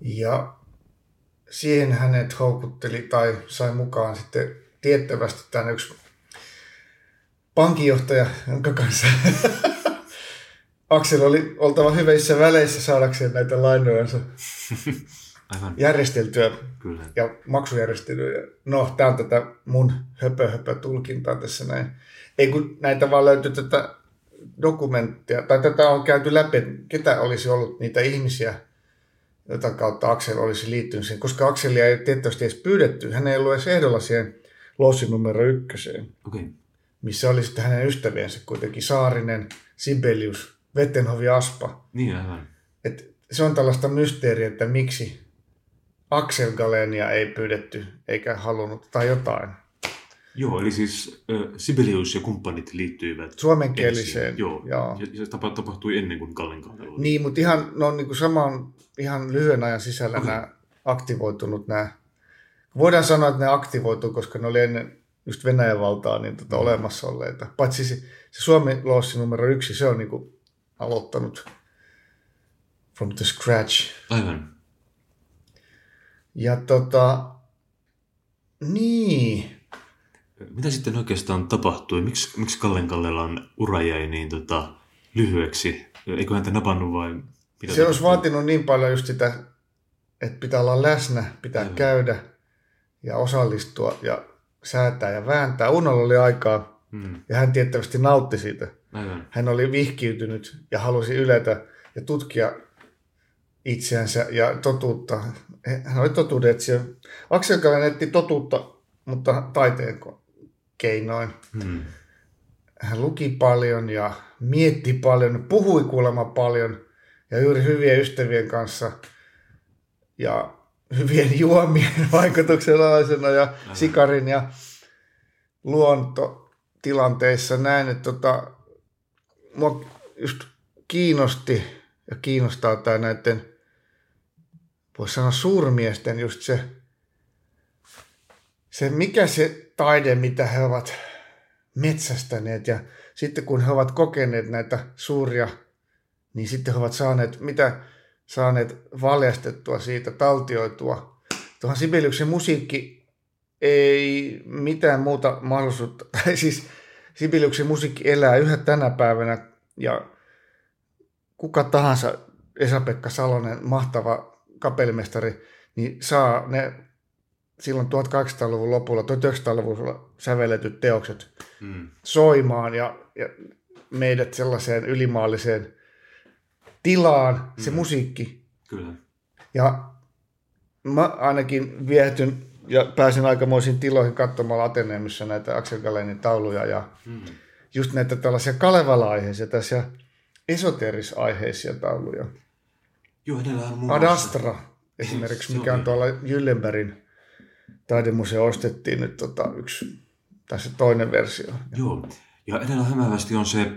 Ja siihen hänet houkutteli tai sai mukaan sitten tiettävästi tämän yksi pankinjohtaja, jonka kanssa Aksel oli oltava hyvissä väleissä saadakseen näitä lainojansa Aivan. järjesteltyä Kyllä. ja maksujärjestelyä. No, tämä on tätä mun höpö, höpö tulkintaa tässä näin. Ei kun näitä vaan löytyy tätä dokumenttia, tai tätä on käyty läpi, että ketä olisi ollut niitä ihmisiä, jota kautta Aksel olisi liittynyt siihen, koska Akselia ei tietysti edes pyydetty, hän ei ollut edes ehdolla siihen lossin numero ykköseen. Okay missä oli sitten hänen ystäviensä kuitenkin Saarinen, Sibelius, Vettenhovi Aspa. Niin aivan. Et se on tällaista mysteeriä, että miksi Axel Galenia ei pyydetty eikä halunnut tai jotain. Joo, eli siis äh, Sibelius ja kumppanit liittyivät suomenkieliseen. Ensin. Joo, joo. Ja se tapahtui ennen kuin Gallen Niin, mutta ihan, no, niin kuin saman, ihan lyhyen ajan sisällä okay. nämä aktivoitunut nämä. Voidaan sanoa, että ne aktivoitu, koska ne oli ennen just Venäjän valtaa niin tota, olemassa olleita. Paitsi se, se Suomi loossi numero yksi, se on niin kuin aloittanut from the scratch. Aivan. Ja tota, niin. Mitä sitten oikeastaan tapahtui? Miksi, miksi Kallen Kallelan ura jäi niin tota, lyhyeksi? Eikö häntä napannut vai? Mitä se olisi vaatinut niin paljon just sitä, että pitää olla läsnä, pitää Aivan. käydä ja osallistua ja säätää ja vääntää. Unnolla oli aikaa hmm. ja hän tiettävästi nautti siitä. Aivan. Hän oli vihkiytynyt ja halusi yletä ja tutkia itseänsä ja totuutta. Hän oli totuuden etsiä. Aksel etti totuutta, mutta taiteen keinoin. Hmm. Hän luki paljon ja mietti paljon, puhui kuulemma paljon ja juuri hyvien ystävien kanssa. Ja hyvien juomien vaikutuksella ja sikarin ja luontotilanteissa näin, että tota, mua just kiinnosti ja kiinnostaa tämä näiden, voisi sanoa suurmiesten just se, se mikä se taide, mitä he ovat metsästäneet. Ja sitten kun he ovat kokeneet näitä suuria, niin sitten he ovat saaneet, mitä saaneet valjastettua siitä, taltioitua. Tuohon Sibeliuksen musiikki ei mitään muuta mahdollisuutta, tai siis Sibeliuksen musiikki elää yhä tänä päivänä ja kuka tahansa Esa-Pekka Salonen, mahtava kapellimestari, niin saa ne silloin 1800-luvun lopulla, 1900-luvulla sävelletyt teokset mm. soimaan ja, ja meidät sellaiseen ylimaalliseen tilaan se mm. musiikki. Kyllä. Ja mä ainakin viehtyn ja pääsin aikamoisiin tiloihin katsomalla Ateneemissa näitä Axel Galenin tauluja ja mm. just näitä tällaisia Kalevala-aiheisia, tällaisia esoteerisaiheisia tauluja. Joo, on muun Adastra esimerkiksi, mikä on tuolla Jyllenbergin taidemuseo ostettiin nyt tota, yksi, se toinen versio. Joo, ja edellä hämävästi on se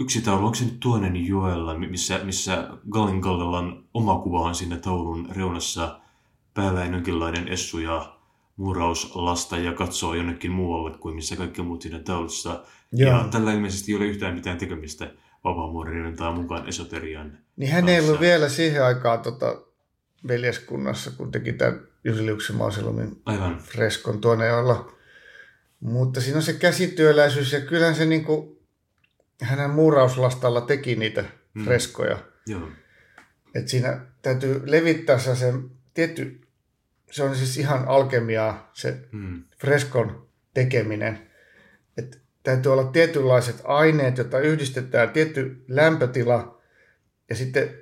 yksi taulu, onko se nyt toinen Joella, missä, missä Gallin Gallella on oma kuva on siinä taulun reunassa päällä jonkinlainen essu ja muurauslasta ja katsoo jonnekin muualle kuin missä kaikki muut siinä taulussa. Joo. Ja tällä ilmeisesti ei ole yhtään mitään tekemistä vapaamuorin tai mukaan esoterian Niin hän ei ollut vielä siihen aikaan tota, veljeskunnassa, kun teki tämän Jusiliuksen mauselumin Aivan. freskon tuonne olla. Mutta siinä on se käsityöläisyys ja kyllähän se niin kuin, hänen muurauslastalla teki niitä mm. freskoja. Joo. Et siinä täytyy levittää se tietty, se on siis ihan alkemiaa se mm. freskon tekeminen. Et täytyy olla tietynlaiset aineet, joita yhdistetään, tietty lämpötila ja sitten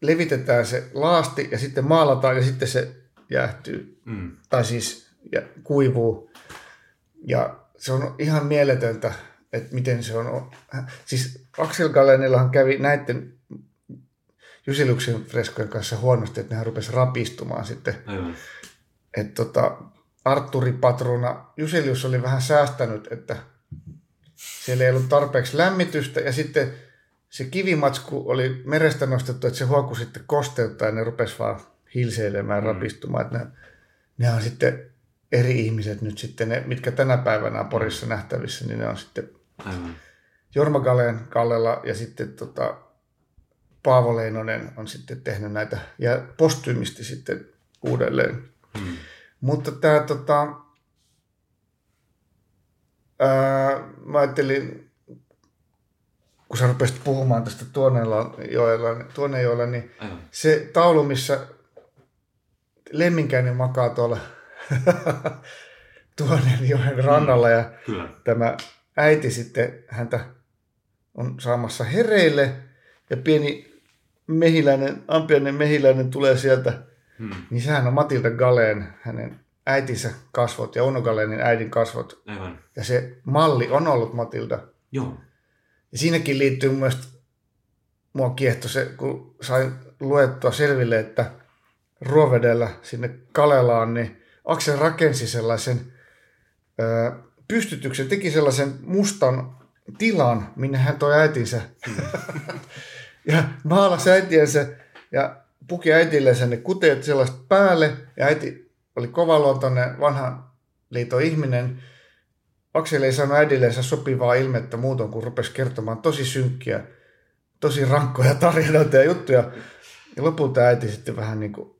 levitetään se laasti ja sitten maalataan ja sitten se jäähtyy. Mm. Tai siis ja, kuivuu. Ja se on ihan mieletöntä, että miten se on. Siis Axel Galenillahan kävi näiden Jusiluksen freskojen kanssa huonosti, että ne rupesi rapistumaan sitten. Aivan. Että tota, Arturi Patruna, Jusilius oli vähän säästänyt, että siellä ei ollut tarpeeksi lämmitystä ja sitten se kivimatsku oli merestä nostettu, että se huoku sitten kosteuttaa ja ne rupesi vaan hilseilemään, mm. rapistumaan. Että ne, ne on sitten eri ihmiset nyt sitten, ne, mitkä tänä päivänä on Porissa nähtävissä, niin ne on sitten Aivan. Jorma Galeen Kallella ja sitten tota, Paavo Leinonen on sitten tehnyt näitä ja postyymisti sitten uudelleen. Hmm. Mutta tämä tota, ää, mä ajattelin, kun sä rupesit puhumaan tästä Tuonejoella, Tuonejoella niin Aivan. se taulu, missä Lemminkäinen makaa tuolla Tuonenjoen rannalla ja kyllä. tämä äiti sitten häntä on saamassa hereille ja pieni mehiläinen, ampiainen mehiläinen tulee sieltä, hmm. niin sehän on Matilda Galeen, hänen äitinsä kasvot ja Uno Galeenin äidin kasvot. Aivan. Ja se malli on ollut Matilda. Joo. Ja siinäkin liittyy myös, mua kiehto se, kun sain luettua selville, että Ruovedellä sinne Kalelaan, niin Aksel rakensi sellaisen ö, pystytyksen, teki sellaisen mustan tilan, minne hän toi äitinsä. ja maalasi äitiensä ja puki äitille ne kuteet sellaista päälle. Ja äiti oli kovaluontoinen vanha liiton ihminen. Akseli ei saanut äidillensä sopivaa ilmettä muuton, kun rupesi kertomaan tosi synkkiä, tosi rankkoja tarinoita ja juttuja. Ja lopulta äiti sitten vähän niin kuin,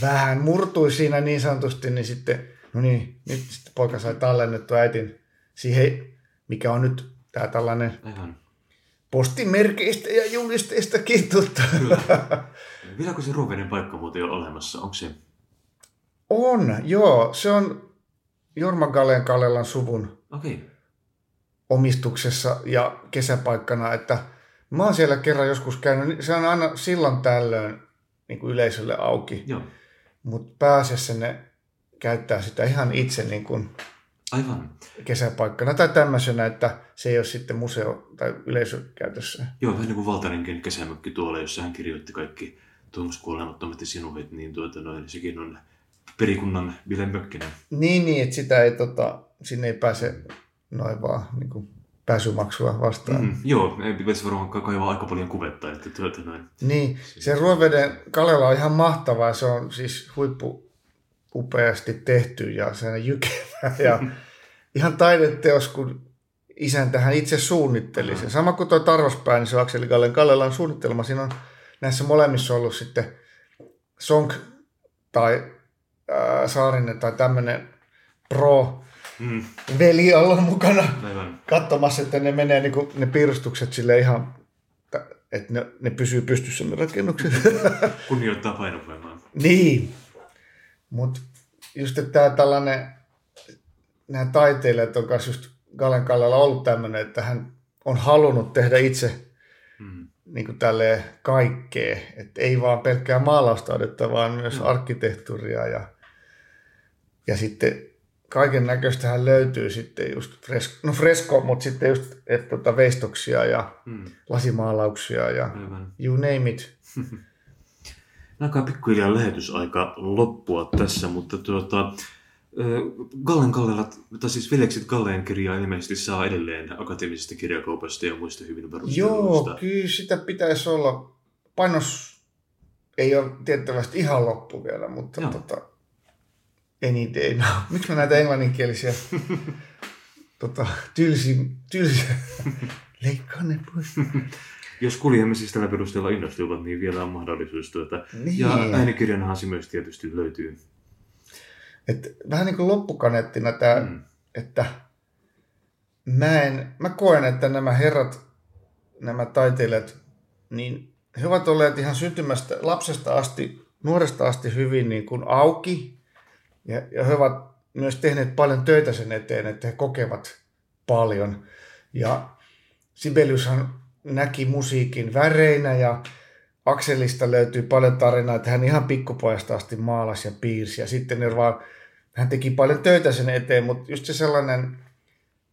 vähän murtui siinä niin sanotusti, niin sitten, no niin, nyt sitten poika sai tallennettua äitin siihen, mikä on nyt tämä tällainen Aivan postimerkeistä ja julisteistakin. Tota. Vieläkö se Ruoveinen paikka muuten on olemassa? Onko se? On, joo. Se on Jorma Galen Kallelan suvun okay. omistuksessa ja kesäpaikkana, että mä oon siellä kerran joskus käynyt. Se on aina silloin tällöin niin kuin yleisölle auki. Mutta pääasiassa ne käyttää sitä ihan itse niin kuin Aivan. kesäpaikkana tai tämmöisenä, että se ei ole sitten museo- tai yleisökäytössä. Joo, vähän niin kuin Valtarinkin kesämökki tuolla, jossa hän kirjoitti kaikki Tuomas kuolemattomat ja sinuhet, niin tuota noin, sekin on perikunnan Ville Mökkinen. Niin, niin, että sitä ei, tota, sinne ei pääse noin vaan niin kuin pääsymaksua vastaan. Mm, joo, ei pitäisi varmaan kaivaa aika paljon kuvetta, että tuota noin. Niin, se Ruoveden Kalela on ihan mahtavaa, se on siis huippu upeasti tehty ja sen jykevä ja ihan taideteos, kun isän tähän itse suunnitteli sen. Sama kuin tuo Tarvaspää, niin se on Akseli Kallen Kallelan suunnittelema. Siinä on näissä molemmissa ollut sitten Song tai ää, Saarinen tai tämmöinen pro mm. veli olla mukana Aivan. katsomassa, että ne menee niin kuin, ne piirustukset sille ihan, että ne, ne pysyy pystyssä ne rakennukset. Kunnioittaa painovoimaa. niin. Mutta just tämä tällainen, nämä taiteilijat on myös just Galen Kallella ollut tämmöinen, että hän on halunnut tehdä itse mm. niin kuin tälleen kaikkea. Että ei vaan pelkkää maalaustaidetta, vaan myös mm. arkkitehtuuria ja, ja sitten kaiken näköistähän löytyy sitten just fresko, no fresko, mutta sitten just että tota veistoksia ja mm. lasimaalauksia ja Aivan. you name it. Alkaa pikkuhiljaa lähetysaika loppua tässä, mutta tuota, Gallen Kallella, tai siis Veljekset Galleen kirjaa ilmeisesti saa edelleen akateemisesta kirjakaupasta ja muista hyvin Joo, kyllä sitä pitäisi olla. Painos ei ole tiettävästi ihan loppu vielä, mutta Joo. tota, any day now. Miksi mä näitä englanninkielisiä tota, tylsi, tylsi, leikkaa ne pois. Jos kuljemme tällä perusteella innostuvat, niin vielä on mahdollisuus. Tuota. Niin. Ja äänikirjanahan se myös tietysti löytyy. Et vähän niin kuin loppukaneettina tämä, mm. että mä, en, mä koen, että nämä herrat, nämä taiteilijat, niin he ovat olleet ihan syntymästä lapsesta asti, nuoresta asti hyvin niin kuin auki. Ja, ja he ovat myös tehneet paljon töitä sen eteen, että he kokevat paljon. Ja Sibeliushan näki musiikin väreinä ja Akselista löytyy paljon tarinaa, että hän ihan pikkupojasta asti maalasi ja piirsi. Ja sitten vaan, hän teki paljon töitä sen eteen, mutta just se sellainen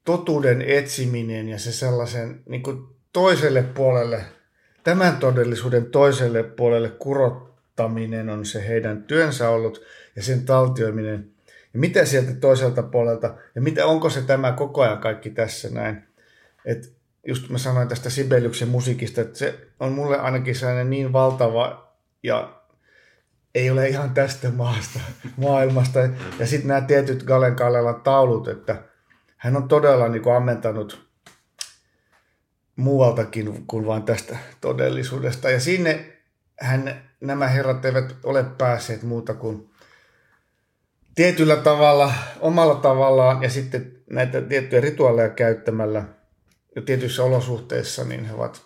totuuden etsiminen ja se sellaisen niin kuin toiselle puolelle, tämän todellisuuden toiselle puolelle kurottaminen on se heidän työnsä ollut ja sen taltioiminen. Ja mitä sieltä toiselta puolelta, ja mitä, onko se tämä koko ajan kaikki tässä näin. Että just mä sanoin tästä Sibeliuksen musiikista, että se on mulle ainakin sellainen niin valtava ja ei ole ihan tästä maasta, maailmasta. Ja sitten nämä tietyt Galen Kallelan taulut, että hän on todella niin kuin ammentanut muualtakin kuin vain tästä todellisuudesta. Ja sinne hän, nämä herrat eivät ole päässeet muuta kuin tietyllä tavalla, omalla tavallaan ja sitten näitä tiettyjä rituaaleja käyttämällä – ja tietyissä olosuhteissa niin he ovat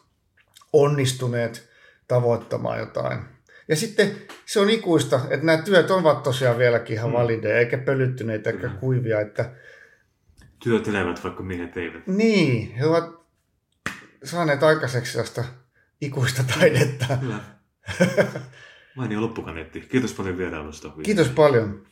onnistuneet tavoittamaan jotain. Ja sitten se on ikuista, että nämä työt ovat tosiaan vieläkin ihan mm. valideja, eikä pölyttyneitä eikä mm. kuivia. Että... Työt elävät, vaikka miehet eivät. Niin, he ovat saaneet aikaiseksi tästä ikuista taidetta. Kyllä. Mainio loppukaneetti. Kiitos paljon vierailusta. Kiitos paljon.